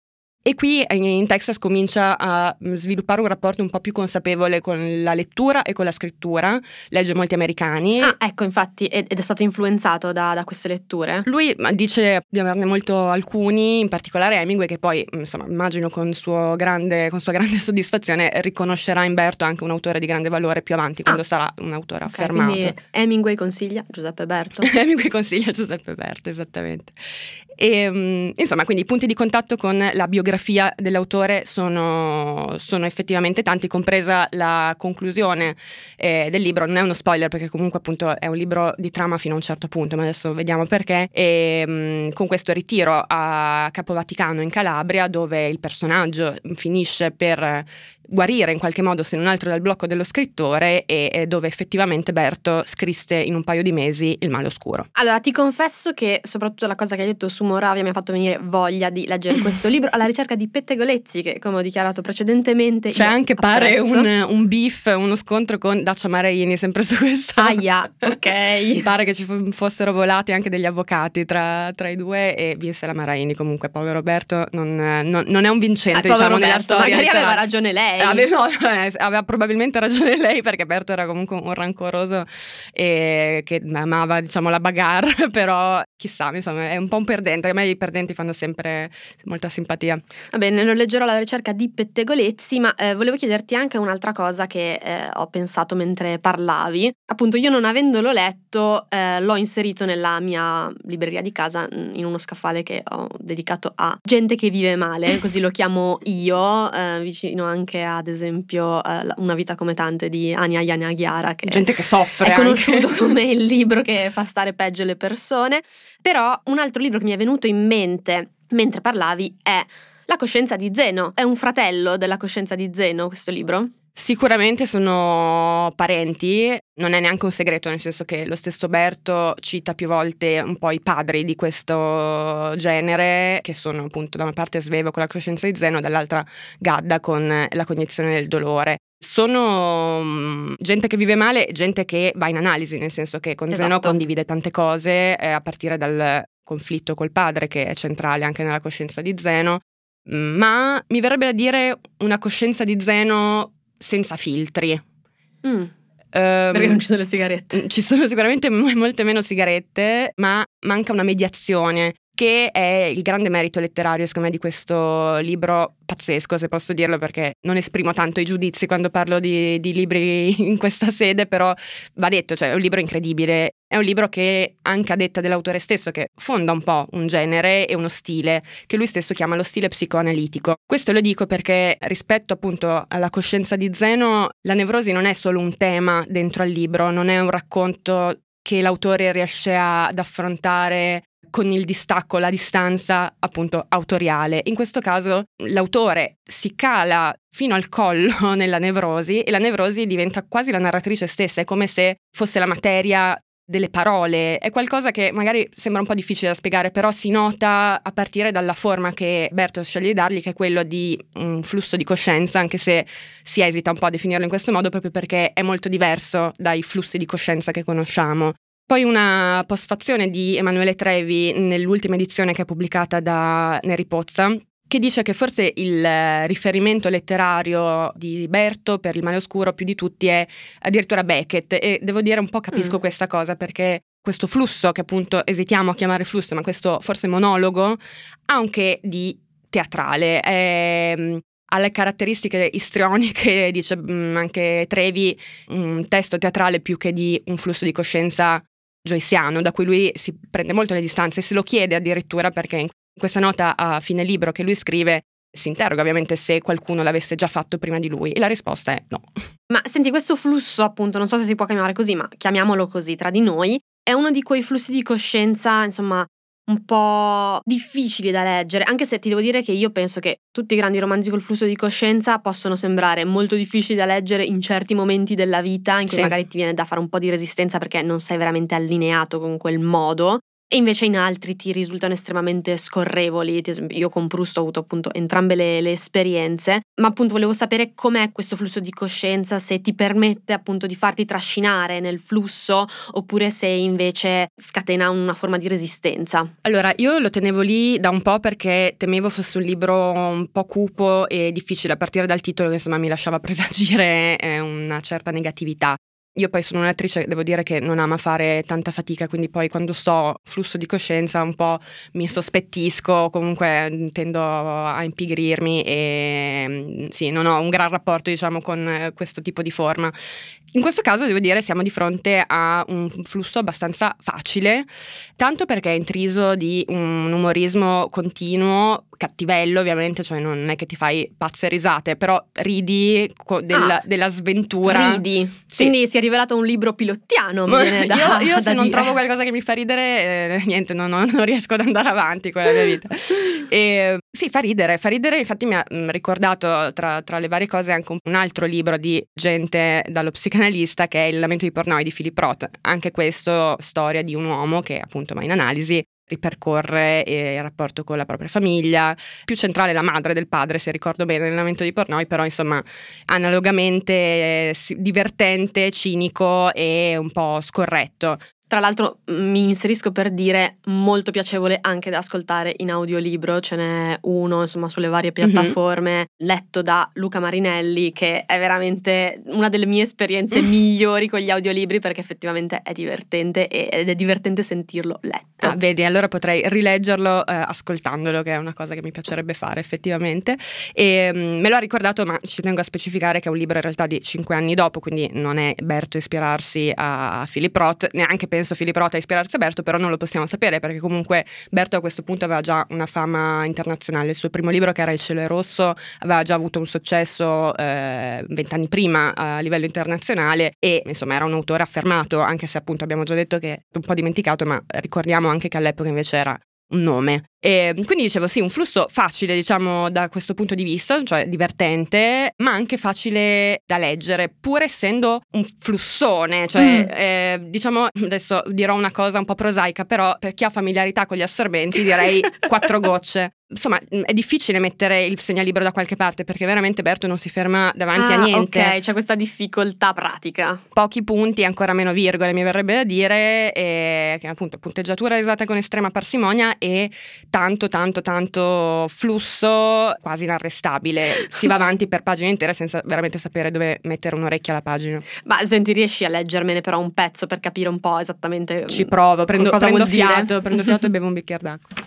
E qui in- in Texas comincia a mm, sviluppare un rapporto un po' più consapevole con la lettura e con la scrittura, legge molti americani. Ah, ecco, infatti, ed è stato influenzato da, da queste letture. Lui dice di averne molto alcuni, in particolare Hemingway, che poi, insomma, immagino con, suo grande, con sua grande *laughs* soddisfazione riconoscerà in Berto anche un autore di grande valore più avanti, quando Ah. sarà un autore Ok, affermato. quindi Hemingway consiglia Giuseppe Berto. *laughs* Hemingway consiglia Giuseppe Berto, esattamente. E, mm, insomma, quindi i punti di contatto con la biografia dell'autore sono, sono effettivamente tanti, compresa la conclusione eh, del libro. Non è uno spoiler perché comunque appunto è un libro di trama fino a un certo punto, ma adesso vediamo perché. E, mm, con questo ritiro a Capo Vaticano in Calabria, dove il personaggio finisce per guarire in qualche modo, se non altro dal blocco dello scrittore, e, e dove effettivamente Berto scrisse in un paio di mesi Il male oscuro. Allora, ti confesso che soprattutto la cosa che hai detto su Moravia mi ha fatto venire voglia di leggere questo libro alla ricerca di pettegolezzi che, come ho dichiarato precedentemente, C'è io anche pare apprezzo. un, un beef, uno scontro con Dacia Maraini, sempre su questa. Aia, ok. *laughs* Pare che ci fossero volati anche degli avvocati tra, tra i due e vinse la Maraini. Comunque, povero Roberto non, non- non è un vincente, Eh, diciamo, nella Berto, storia. magari aveva ragione lei. Aveva, no, *laughs* eh, aveva probabilmente ragione lei perché Berto era comunque un rancoroso e che amava diciamo la bagarre, *laughs* però chissà, insomma è un po' un perdente, a me i perdenti fanno sempre molta simpatia. Va bene, non leggerò la ricerca di pettegolezzi, ma eh, volevo chiederti anche un'altra cosa che eh, ho pensato mentre parlavi. Appunto, io non avendolo letto, eh, l'ho inserito nella mia libreria di casa mm, in uno scaffale che ho dedicato a gente che vive male, così lo chiamo io, eh, vicino anche ad esempio eh, Una vita come tante di Ania Yana Ghiara, che Gente che soffre. è anche. conosciuto *laughs* come il libro che fa stare peggio le persone, però un altro libro che mi è venuto in mente mentre parlavi è La coscienza di Zeno. È un fratello della coscienza di Zeno questo libro? Sicuramente sono parenti, non è neanche un segreto, nel senso che lo stesso Berto cita più volte un po' i padri di questo genere, che sono appunto da una parte Svevo con la coscienza di Zeno, dall'altra Gadda con la cognizione del dolore. Sono mm, gente che vive male, gente che va in analisi, nel senso che con Zeno Esatto. condivide tante cose, eh, a partire dal conflitto col padre, che è centrale anche nella coscienza di Zeno, ma mi verrebbe da dire una coscienza di Zeno senza filtri. Mm, Ehm, perché non ci sono le sigarette. ci sono sicuramente mo- *laughs* molte meno sigarette, ma manca una mediazione, che è il grande merito letterario, secondo me, di questo libro pazzesco, se posso dirlo, perché non esprimo tanto i giudizi quando parlo di, di libri *laughs* in questa sede, però va detto, cioè è un libro incredibile, è un libro che, anche a detta dell'autore stesso, che fonda un po' un genere e uno stile, che lui stesso chiama lo stile psicoanalitico. Questo lo dico perché rispetto appunto alla coscienza di Zeno, la nevrosi non è solo un tema dentro al libro, non è un racconto che l'autore riesce ad affrontare con il distacco, la distanza appunto autoriale. In questo caso l'autore si cala fino al collo *laughs* nella nevrosi e la nevrosi diventa quasi la narratrice stessa, è come se fosse la materia delle parole, è qualcosa che magari sembra un po' difficile da spiegare, però si nota a partire dalla forma che Berto sceglie di dargli, che è quello di un flusso di coscienza, anche se si esita un po' a definirlo in questo modo proprio perché è molto diverso dai flussi di coscienza che conosciamo. Poi una postfazione di Emanuele Trevi nell'ultima edizione che è pubblicata da Neri Pozza, che dice che forse il eh, riferimento letterario di Berto per il male oscuro più di tutti è addirittura Beckett e devo dire un po' capisco Mm. questa cosa perché questo flusso che appunto esitiamo a chiamare flusso, ma questo forse monologo, ha anche di teatrale, è, mm, ha le caratteristiche istrioniche, *laughs* dice mm, anche Trevi, un testo teatrale più che di un flusso di coscienza joyciano, da cui lui si prende molto le distanze, se lo chiede addirittura perché in questa nota a fine libro che lui scrive si interroga ovviamente se qualcuno l'avesse già fatto prima di lui e la risposta è no. Ma senti, questo flusso, appunto, non so se si può chiamare così, ma chiamiamolo così tra di noi, è uno di quei flussi di coscienza, insomma, un po' difficili da leggere, anche se ti devo dire che io penso che tutti i grandi romanzi col flusso di coscienza possono sembrare molto difficili da leggere in certi momenti della vita in cui Sì. magari ti viene da fare un po' di resistenza perché non sei veramente allineato con quel modo. E invece in altri ti risultano estremamente scorrevoli. Io con Proust ho avuto appunto entrambe le, le esperienze, ma appunto volevo sapere com'è questo flusso di coscienza, se ti permette appunto di farti trascinare nel flusso oppure se invece scatena una forma di resistenza. Allora, io lo tenevo lì da un po' perché temevo fosse un libro un po' cupo e difficile a partire dal titolo che insomma mi lasciava *laughs* presagire eh, una certa negatività. Io poi sono un'attrice, devo dire che non ama fare tanta fatica, quindi poi quando so flusso di coscienza un po' mi sospettisco, comunque tendo a impigrirmi e mm, sì, non ho un gran rapporto diciamo con questo tipo di forma. In questo caso devo dire siamo di fronte a un flusso abbastanza facile, tanto perché è intriso di un umorismo continuo, cattivello ovviamente, cioè non è che ti fai pazze risate, però ridi co- della, Ah, della sventura. Ridi. Sì. Quindi si è rivelato un libro pilottiano, mi *laughs* viene da, io, io *laughs* da se non dire. trovo qualcosa che mi fa ridere, eh, niente, non, non- *laughs* non riesco ad andare avanti con la mia vita. E, sì, fa ridere, fa ridere, infatti mi ha mm, ricordato tra, tra le varie cose anche un, un altro libro di gente dallo psicanalista che è Il lamento di Pornoi di Philip Roth. Anche questo, storia di un uomo che appunto va in analisi ripercorre eh, il rapporto con la propria famiglia, più centrale la madre del padre, se ricordo bene, nel lamento di Pornoi, però insomma analogamente eh, divertente, cinico e un po' scorretto. Tra l'altro mh, mi inserisco per dire molto piacevole anche da ascoltare in audiolibro, ce n'è uno insomma sulle varie piattaforme, letto da Luca Marinelli che è veramente una delle mie esperienze migliori con gli audiolibri perché effettivamente è divertente ed è divertente sentirlo letto. Ah, vedi, allora potrei rileggerlo eh, ascoltandolo, che è una cosa che mi piacerebbe fare effettivamente. E, mm, me lo ha ricordato, ma ci tengo a specificare che è un libro in realtà di cinque anni dopo, quindi non è Berto ispirarsi a Philip Roth, neanche penso Philip Roth a ispirarsi a Berto, però non lo possiamo sapere perché comunque Berto a questo punto aveva già una fama internazionale. Il suo primo libro, che era Il cielo è rosso, aveva già avuto un successo eh, vent'anni prima a livello internazionale e insomma era un autore affermato, anche se appunto abbiamo già detto che è un po' dimenticato, ma ricordiamo anche che all'epoca invece era un nome. E quindi dicevo sì, un flusso facile diciamo da questo punto di vista, cioè divertente, ma anche facile da leggere, pur essendo un flussone, cioè Mm. eh, diciamo adesso dirò una cosa un po' prosaica, però per chi ha familiarità con gli assorbenti direi *laughs* quattro gocce. Insomma, mh, è difficile mettere il segnalibro da qualche parte perché veramente Berto non si ferma davanti Ah, a niente Ok, c'è questa difficoltà pratica. pochi punti, ancora meno virgole, mi verrebbe da dire, e, che appunto punteggiatura usata con estrema parsimonia e tanto, tanto, tanto flusso quasi inarrestabile. Si va avanti per pagine intere senza veramente sapere dove mettere un'orecchia alla pagina. Ma senti, riesci a leggermene però un pezzo per capire un po' esattamente Ci provo, prendo, prendo fiato, prendo fiato e bevo un bicchiere d'acqua.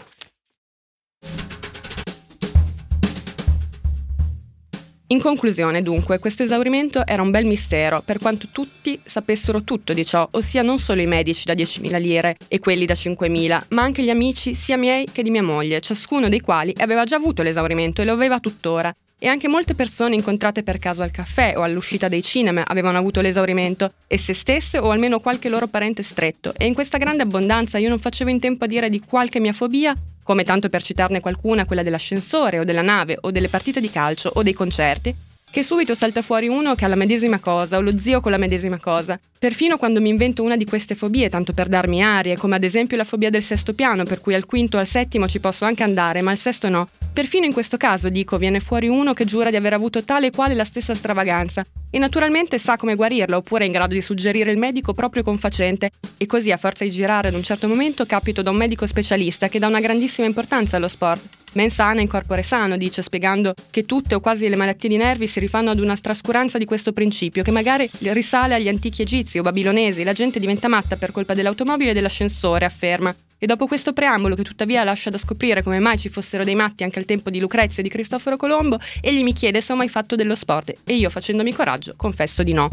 In conclusione, dunque, questo esaurimento era un bel mistero, per quanto tutti sapessero tutto di ciò, ossia non solo i medici da 10.000 lire e quelli da 5.000, ma anche gli amici sia miei che di mia moglie, ciascuno dei quali aveva già avuto l'esaurimento e lo aveva tuttora. E anche molte persone incontrate per caso al caffè o all'uscita dei cinema avevano avuto l'esaurimento, e se stesse o almeno qualche loro parente stretto. E in questa grande abbondanza io non facevo in tempo a dire di qualche mia fobia, come tanto per citarne qualcuna, quella dell'ascensore o della nave o delle partite di calcio o dei concerti, che subito salta fuori uno che ha la medesima cosa o lo zio con la medesima cosa. Perfino quando mi invento una di queste fobie, tanto per darmi arie, come ad esempio la fobia del sesto piano, per cui al quinto o al settimo ci posso anche andare, ma al sesto no. Perfino in questo caso, dico, viene fuori uno che giura di aver avuto tale e quale la stessa stravaganza e naturalmente sa come guarirla oppure è in grado di suggerire il medico proprio confacente e così a forza di girare ad un certo momento capito da un medico specialista che dà una grandissima importanza allo sport. Mens sana in corpore sano, dice, spiegando che tutte o quasi le malattie di nervi si rifanno ad una trascuranza di questo principio, che magari risale agli antichi egizi o babilonesi. La gente diventa matta per colpa dell'automobile e dell'ascensore, afferma. E dopo questo preambolo, che tuttavia lascia da scoprire come mai ci fossero dei matti anche al tempo di Lucrezia e di Cristoforo Colombo, egli mi chiede se ho mai fatto dello sport e io, facendomi coraggio, confesso di no.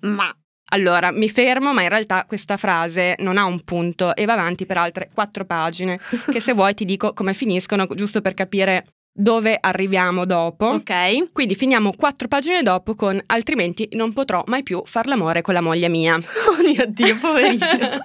Ma Allora, mi fermo, ma in realtà questa frase non ha un punto e va avanti per altre quattro pagine, che se vuoi ti dico come finiscono, giusto per capire dove arriviamo dopo. ok. Quindi finiamo quattro pagine dopo con altrimenti non potrò mai più far l'amore con la moglie mia. *laughs* Oh mio Dio, *laughs* poverino.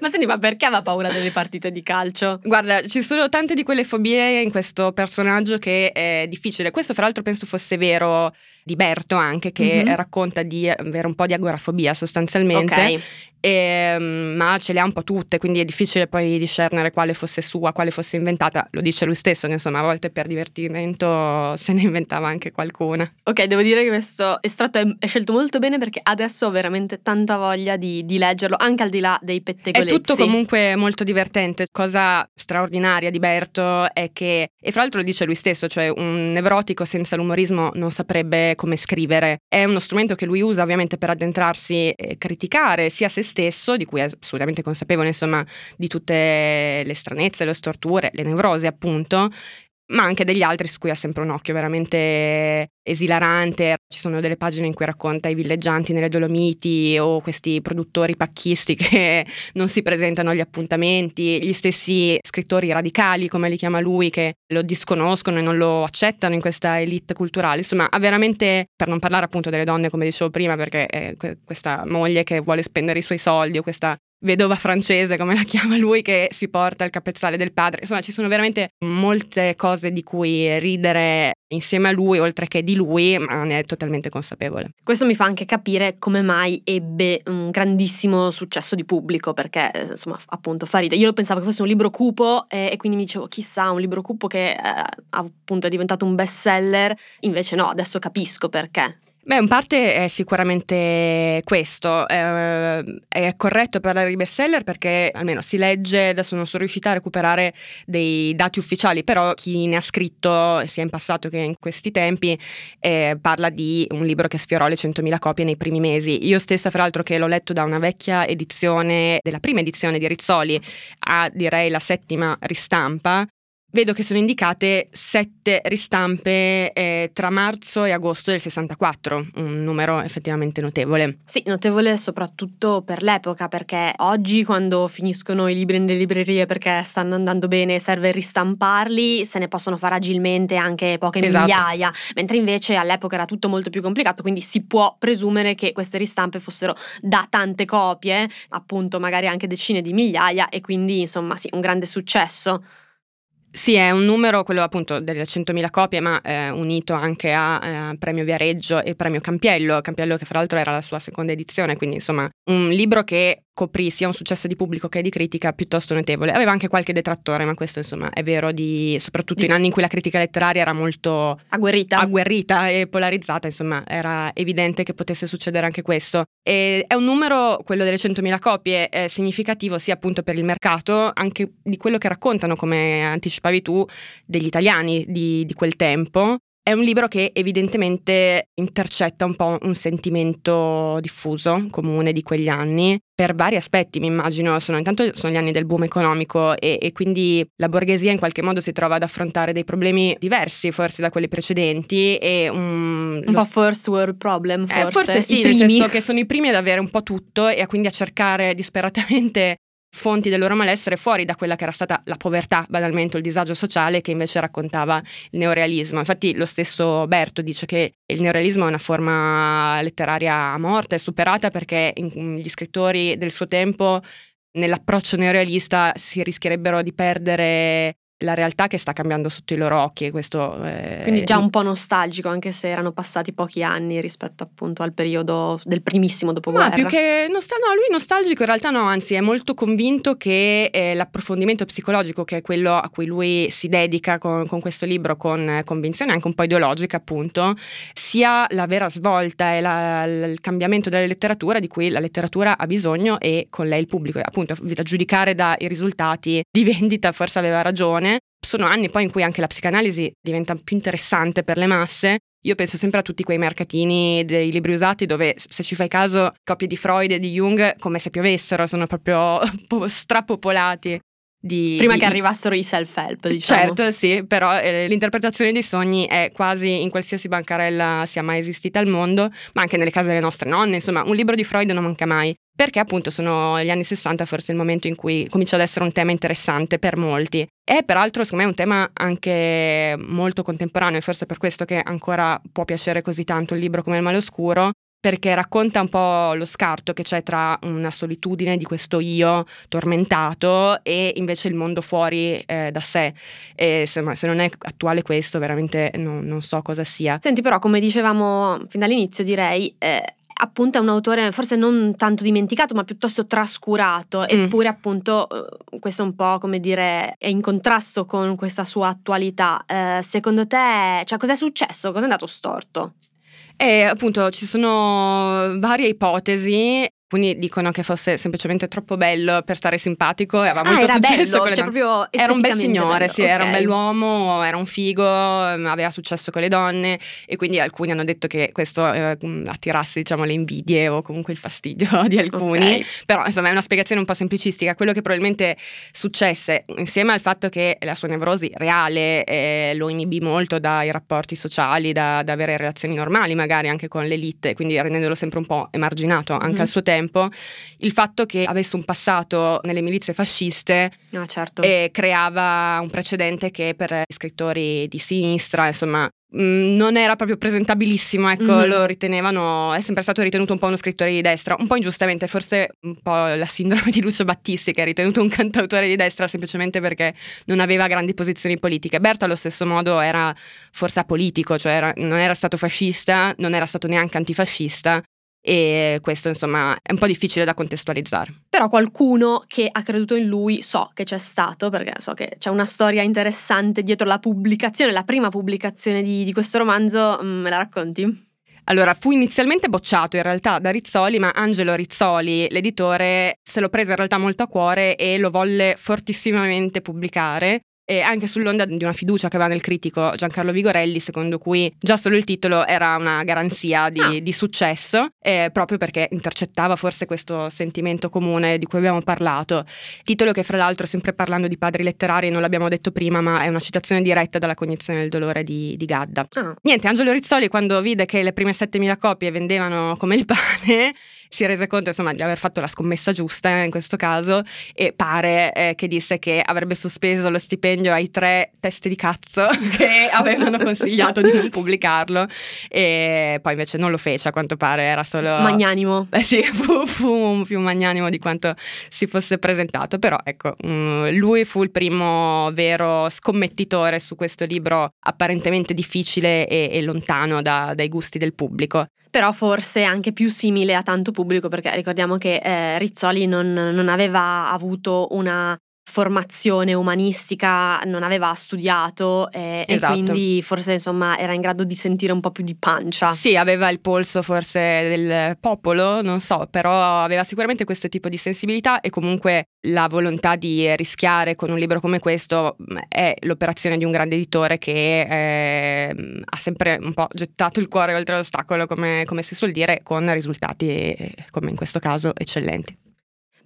ma senti, ma perché aveva paura delle partite di calcio? Guarda, ci sono tante di quelle fobie in questo personaggio che è difficile. Questo, fra l'altro, penso fosse vero di Berto anche, che Mhm. racconta di avere un po' di agorafobia sostanzialmente. Ok. E, mm, ma ce le ha un po' tutte, quindi è difficile poi discernere quale fosse sua, quale fosse inventata. Lo dice lui stesso, che insomma a volte per divertimento se ne inventava anche qualcuna. Ok, devo dire che questo estratto è, è scelto molto bene perché adesso ho veramente tanta voglia di, di leggerlo, anche al di là dei È pettegolezzi. tutto comunque molto divertente. Cosa straordinaria di Berto è che, e fra l'altro lo dice lui stesso, cioè un nevrotico senza l'umorismo non saprebbe come scrivere. È uno strumento che lui usa ovviamente per addentrarsi e criticare sia se stesso, di cui è assolutamente consapevole, insomma, di tutte le stranezze, le storture, le nevrosi appunto, ma anche degli altri su cui ha sempre un occhio veramente esilarante. Ci sono delle pagine in cui racconta i villeggianti nelle Dolomiti o questi produttori pacchisti *laughs* che non si presentano agli appuntamenti, gli stessi scrittori radicali, come li chiama lui, che lo disconoscono e non lo accettano in questa elite culturale. Insomma, ha veramente, per non parlare appunto delle donne, come dicevo prima, perché questa moglie che vuole spendere i suoi soldi o questa vedova francese, come la chiama lui, che si porta il capezzale del padre. Insomma, ci sono veramente molte cose di cui ridere insieme a lui, oltre che di lui, ma ne è totalmente consapevole. Questo mi fa anche capire come mai ebbe un grandissimo successo di pubblico, perché eh, insomma, appunto fa ridere. Io pensavo che fosse un libro cupo eh, e quindi mi dicevo, chissà, un libro cupo che eh, appunto è diventato un bestseller. Invece no, adesso capisco perché. Beh, in parte è sicuramente questo. eh, è corretto parlare di bestseller perché almeno si legge, adesso non sono riuscita a recuperare dei dati ufficiali, però chi ne ha scritto, sia in passato che in questi tempi, eh, parla di un libro che sfiorò le 100.000 copie nei primi mesi. Io stessa, fra l'altro, che l'ho letto da una vecchia edizione, della prima edizione di Rizzoli a direi la settima ristampa, Vedo che sono indicate sette ristampe eh, tra marzo e agosto del 64, un numero effettivamente notevole. Sì, notevole soprattutto per l'epoca, perché oggi quando finiscono i libri nelle librerie perché stanno andando bene, serve ristamparli, se ne possono fare agilmente anche poche Esatto. migliaia, mentre invece all'epoca era tutto molto più complicato, quindi si può presumere che queste ristampe fossero da tante copie, appunto magari anche decine di migliaia e quindi insomma sì, un grande successo. Sì, è un numero, quello appunto delle 100.000 copie, ma eh, unito anche a eh, Premio Viareggio e Premio Campiello, Campiello che fra l'altro era la sua seconda edizione, quindi insomma un libro che coprì sia un successo di pubblico che di critica piuttosto notevole. Aveva anche qualche detrattore, ma questo insomma è vero di, soprattutto Di- in anni in cui la critica letteraria era molto Agguerrita. agguerrita e polarizzata, insomma, era evidente che potesse succedere anche questo. E è un numero, quello delle 100.000 copie, eh, significativo sia appunto per il mercato, anche di quello che raccontano, come anticipavi tu, degli italiani di, di quel tempo. È un libro che evidentemente intercetta un po' un sentimento diffuso, comune di quegli anni, per vari aspetti, mi immagino. Sono, intanto sono gli anni del boom economico e, e quindi la borghesia in qualche modo si trova ad affrontare dei problemi diversi forse da quelli precedenti e un, un po' first world problem, eh, forse. forse sì, I nel primi. senso che sono i primi ad avere un po' tutto e a quindi a cercare disperatamente fonti del loro malessere fuori da quella che era stata la povertà, banalmente, o il disagio sociale che invece raccontava il neorealismo. Infatti lo stesso Berto dice che il neorealismo è una forma letteraria morta e superata perché in- gli scrittori del suo tempo nell'approccio neorealista si rischierebbero di perdere la realtà che sta cambiando sotto i loro occhi questo eh, Quindi già un po' nostalgico, anche se erano passati pochi anni rispetto appunto al periodo del primissimo dopoguerra. Ma più che nostal- no, lui nostalgico in realtà no, anzi è molto convinto che eh, l'approfondimento psicologico, che è quello a cui lui si dedica con, con questo libro, con eh, convinzione anche un po' ideologica appunto, sia la vera svolta e la- il cambiamento della letteratura di cui la letteratura ha bisogno e con lei il pubblico. Appunto, a giudicare dai risultati di *laughs* vendita forse aveva ragione. Sono anni poi in cui anche la psicanalisi diventa più interessante per le masse. Io penso sempre a tutti quei mercatini dei libri usati dove, se ci fai caso, copie di Freud e di Jung come se piovessero, sono proprio *laughs* po- strapopolati. Di, Prima di- che arrivassero i self-help, diciamo. Certo, sì, però eh, l'interpretazione dei sogni è quasi in qualsiasi bancarella sia mai esistita al mondo, ma anche nelle case delle nostre nonne, insomma, un libro di Freud non manca mai, perché appunto sono gli anni 60 forse il momento in cui comincia ad essere un tema interessante per molti. È peraltro, secondo me, un tema anche molto contemporaneo e forse per questo che ancora può piacere così tanto il libro come Il male oscuro, perché racconta un po' lo scarto che c'è tra una solitudine di questo io tormentato e invece il mondo fuori eh, da sé. E se, se, non è attuale questo, veramente non, non, so cosa sia. Senti, però, come dicevamo fin dall'inizio, direi. Eh, appunto è un autore forse non tanto dimenticato ma piuttosto trascurato mm. eppure appunto eh, questo è un po' come dire è in contrasto con questa sua attualità eh, secondo te cioè cos'è successo cosa è andato storto e appunto ci sono varie ipotesi. Alcuni dicono che fosse semplicemente troppo bello per stare simpatico e aveva ah, molto era successo bello, cioè proprio Era un bel signore, bello. sì, okay. era un bell'uomo, era un figo, aveva successo con le donne e quindi alcuni hanno detto che questo eh, attirasse diciamo le invidie o comunque il fastidio *laughs* di alcuni. Okay. Però insomma è una spiegazione un po' semplicistica. Quello che probabilmente successe insieme al fatto che la sua nevrosi reale eh, lo inibì molto dai rapporti sociali, da, da, avere relazioni normali magari anche con l'elite, quindi rendendolo sempre un po' emarginato anche mm-hmm. al suo tempo il fatto che avesse un passato nelle milizie fasciste ah, certo. e creava un precedente che per scrittori di sinistra, insomma, mm, non era proprio presentabilissimo, ecco, mm-hmm. lo ritenevano, è sempre stato ritenuto un po' uno scrittore di destra, un po' ingiustamente, forse un po' la sindrome di Lucio Battisti che è ritenuto un *laughs* cantautore di destra semplicemente perché non aveva grandi posizioni politiche. Berto allo stesso modo era forse apolitico, cioè era, non era stato fascista, non era stato neanche antifascista, e questo insomma è un po' difficile da contestualizzare. Però qualcuno che ha creduto in lui so che c'è stato, perché so che c'è una storia interessante dietro la pubblicazione, la prima pubblicazione di, di questo romanzo, mm, me la racconti? Allora, fu inizialmente bocciato in realtà da Rizzoli, ma Angelo Rizzoli, l'editore, se lo prese in realtà molto a cuore e lo volle fortissimamente pubblicare e anche sull'onda di una fiducia che aveva nel critico Giancarlo Vigorelli, secondo cui già solo il titolo era una garanzia di, ah. di successo, eh, proprio perché intercettava forse questo sentimento comune di cui abbiamo parlato. Titolo che, fra l'altro, sempre parlando di padri letterari, non l'abbiamo detto prima, ma è una citazione diretta dalla cognizione del dolore di, di Gadda. Ah. Niente, Angelo Rizzoli, quando vide che le prime 7000 copie vendevano come il pane, *laughs* si rese conto insomma di aver fatto la scommessa giusta in questo caso e pare eh, che disse che avrebbe sospeso lo stipendio ai tre teste di cazzo *laughs* che avevano consigliato di non pubblicarlo. E poi invece non lo fece a quanto pare era solo magnanimo. Eh sì *laughs* fu, fu più magnanimo di quanto si fosse presentato. Però ecco mm, lui fu il primo vero scommettitore su questo libro apparentemente difficile e, e lontano da, dai gusti del pubblico. Però forse anche più simile a tanto pubblico perché ricordiamo che eh, Rizzoli non, non aveva avuto una formazione umanistica non aveva studiato eh, esatto. e quindi forse insomma era in grado di sentire un po' più di pancia. Sì, aveva il polso forse del popolo, non so, però aveva sicuramente questo tipo di sensibilità e comunque la volontà di rischiare con un libro come questo mm, è l'operazione di un grande editore che eh, ha sempre un po' gettato il cuore oltre l'ostacolo, come, come si suol dire, con risultati eh, come in questo caso eccellenti.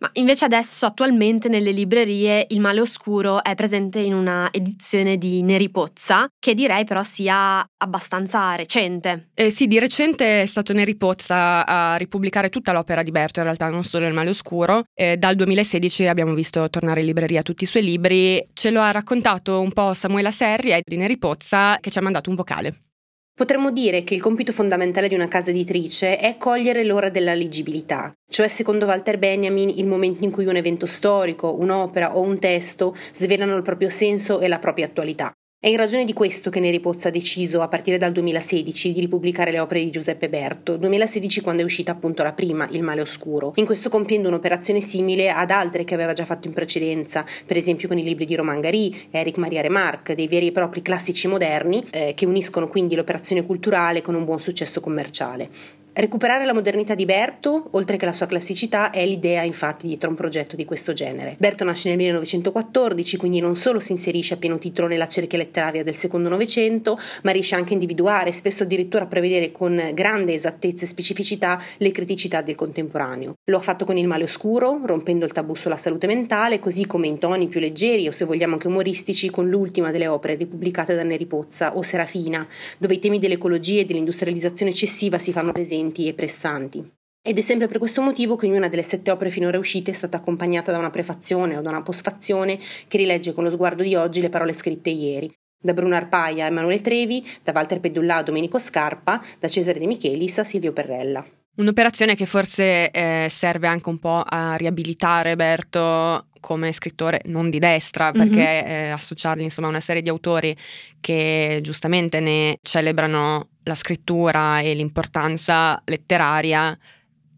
Ma invece adesso attualmente nelle librerie Il male oscuro è presente in una edizione di Neri Pozza, che direi però sia abbastanza recente. Eh sì, di recente è stato Neri Pozza a ripubblicare tutta l'opera di Berto, in realtà non solo Il male oscuro. Eh, dal 2016 abbiamo visto tornare in libreria tutti i suoi libri. Ce lo ha raccontato un po' Samuela Serri di Neri Pozza che ci ha mandato un vocale. Potremmo dire che il compito fondamentale di una casa editrice è cogliere l'ora della leggibilità, cioè secondo Walter Benjamin il momento in cui un evento storico, un'opera o un testo svelano il proprio senso e la propria attualità. È in ragione di questo che Neri Pozza ha deciso, a partire dal 2016, di ripubblicare le opere di Giuseppe Berto, 2016 quando è uscita appunto la prima, Il male oscuro, in questo compiendo un'operazione simile ad altre che aveva già fatto in precedenza, per esempio con i libri di Romain Gary, Eric Maria Remarque, dei veri e propri classici moderni, eh, che uniscono quindi l'operazione culturale con un buon successo commerciale. Recuperare la modernità di Berto, oltre che la sua classicità, è l'idea infatti dietro un progetto di questo genere. Berto nasce nel 1914, quindi non solo si inserisce a pieno titolo nella cerchia letteraria del secondo Novecento, ma riesce anche a individuare, spesso addirittura a prevedere con grande esattezza e specificità le criticità del contemporaneo. Lo ha fatto con Il male oscuro, rompendo il tabù sulla salute mentale, così come in toni più leggeri o se vogliamo anche umoristici con l'ultima delle opere ripubblicate da Neri Pozza o Serafina, dove i temi dell'ecologia e dell'industrializzazione eccessiva si fanno presenti urgenti e pressanti. Ed è sempre per questo motivo che ognuna delle sette opere finora uscite è stata accompagnata da una prefazione o da una postfazione che rilegge con lo sguardo di oggi le parole scritte ieri. Da Bruno Arpaia a Emanuele Trevi, da Walter Pedullà a Domenico Scarpa, da Cesare De Michelis a Silvio Perrella. Un'operazione che forse eh, serve anche un po' a riabilitare Berto come scrittore non di destra, perché Mhm. eh, associargli insomma a una serie di autori che giustamente ne celebrano la scrittura e l'importanza letteraria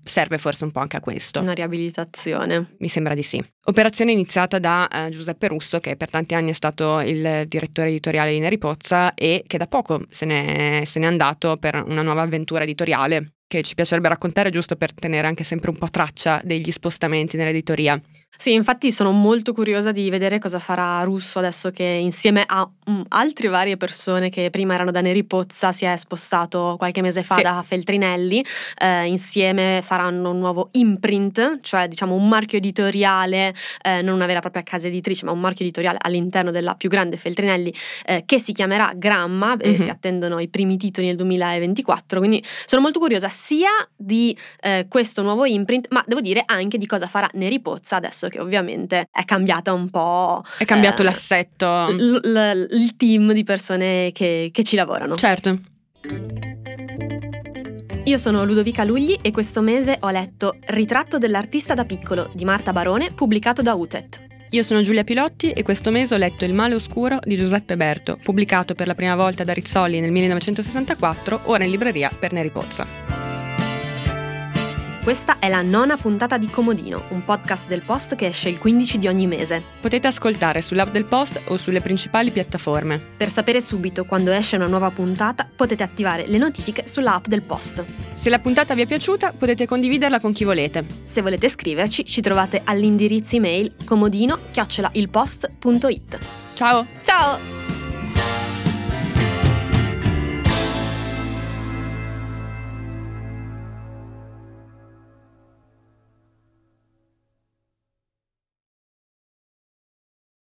serve forse un po' anche a questo. Una riabilitazione. Mi sembra di sì. Operazione iniziata da eh, Giuseppe Russo, che per tanti anni è stato il direttore editoriale di Neri Pozza e che da poco se n'è, se n'è andato per una nuova avventura editoriale che ci piacerebbe raccontare giusto per tenere anche sempre un po' traccia degli spostamenti nell'editoria. Sì, infatti sono molto curiosa di vedere cosa farà Russo adesso che insieme a mm, altre varie persone che prima erano da Neri Pozza si è spostato qualche mese fa Sì. da Feltrinelli, eh, insieme faranno un nuovo imprint, cioè diciamo un marchio editoriale, eh, non una vera e propria casa editrice, ma un marchio editoriale all'interno della più grande Feltrinelli eh, che si chiamerà Gramma e Mhm. si attendono i primi titoli nel 2024, quindi sono molto curiosa sia di eh, questo nuovo imprint, ma devo dire anche di cosa farà Neri Pozza adesso che ovviamente è cambiata un po'. È cambiato eh, l'assetto. l- l- il team di persone che, che ci lavorano. Certo. Io sono Ludovica Lugli e questo mese ho letto Ritratto dell'artista da piccolo di Marta Barone, pubblicato da Utet. Io sono Giulia Pilotti e questo mese ho letto Il male oscuro di Giuseppe Berto, pubblicato per la prima volta da Rizzoli nel 1964, ora in libreria per Neri Pozza. Questa è la nona puntata di Comodino, un podcast del Post che esce il 15 di ogni mese. Potete ascoltare sull'app del post o sulle principali piattaforme. Per sapere subito quando esce una nuova puntata, potete attivare le notifiche sull'app del Post. Se la puntata vi è piaciuta potete condividerla con chi volete. Se volete scriverci, ci trovate all'indirizzo email comodino-ilpost.it. Ciao! Ciao!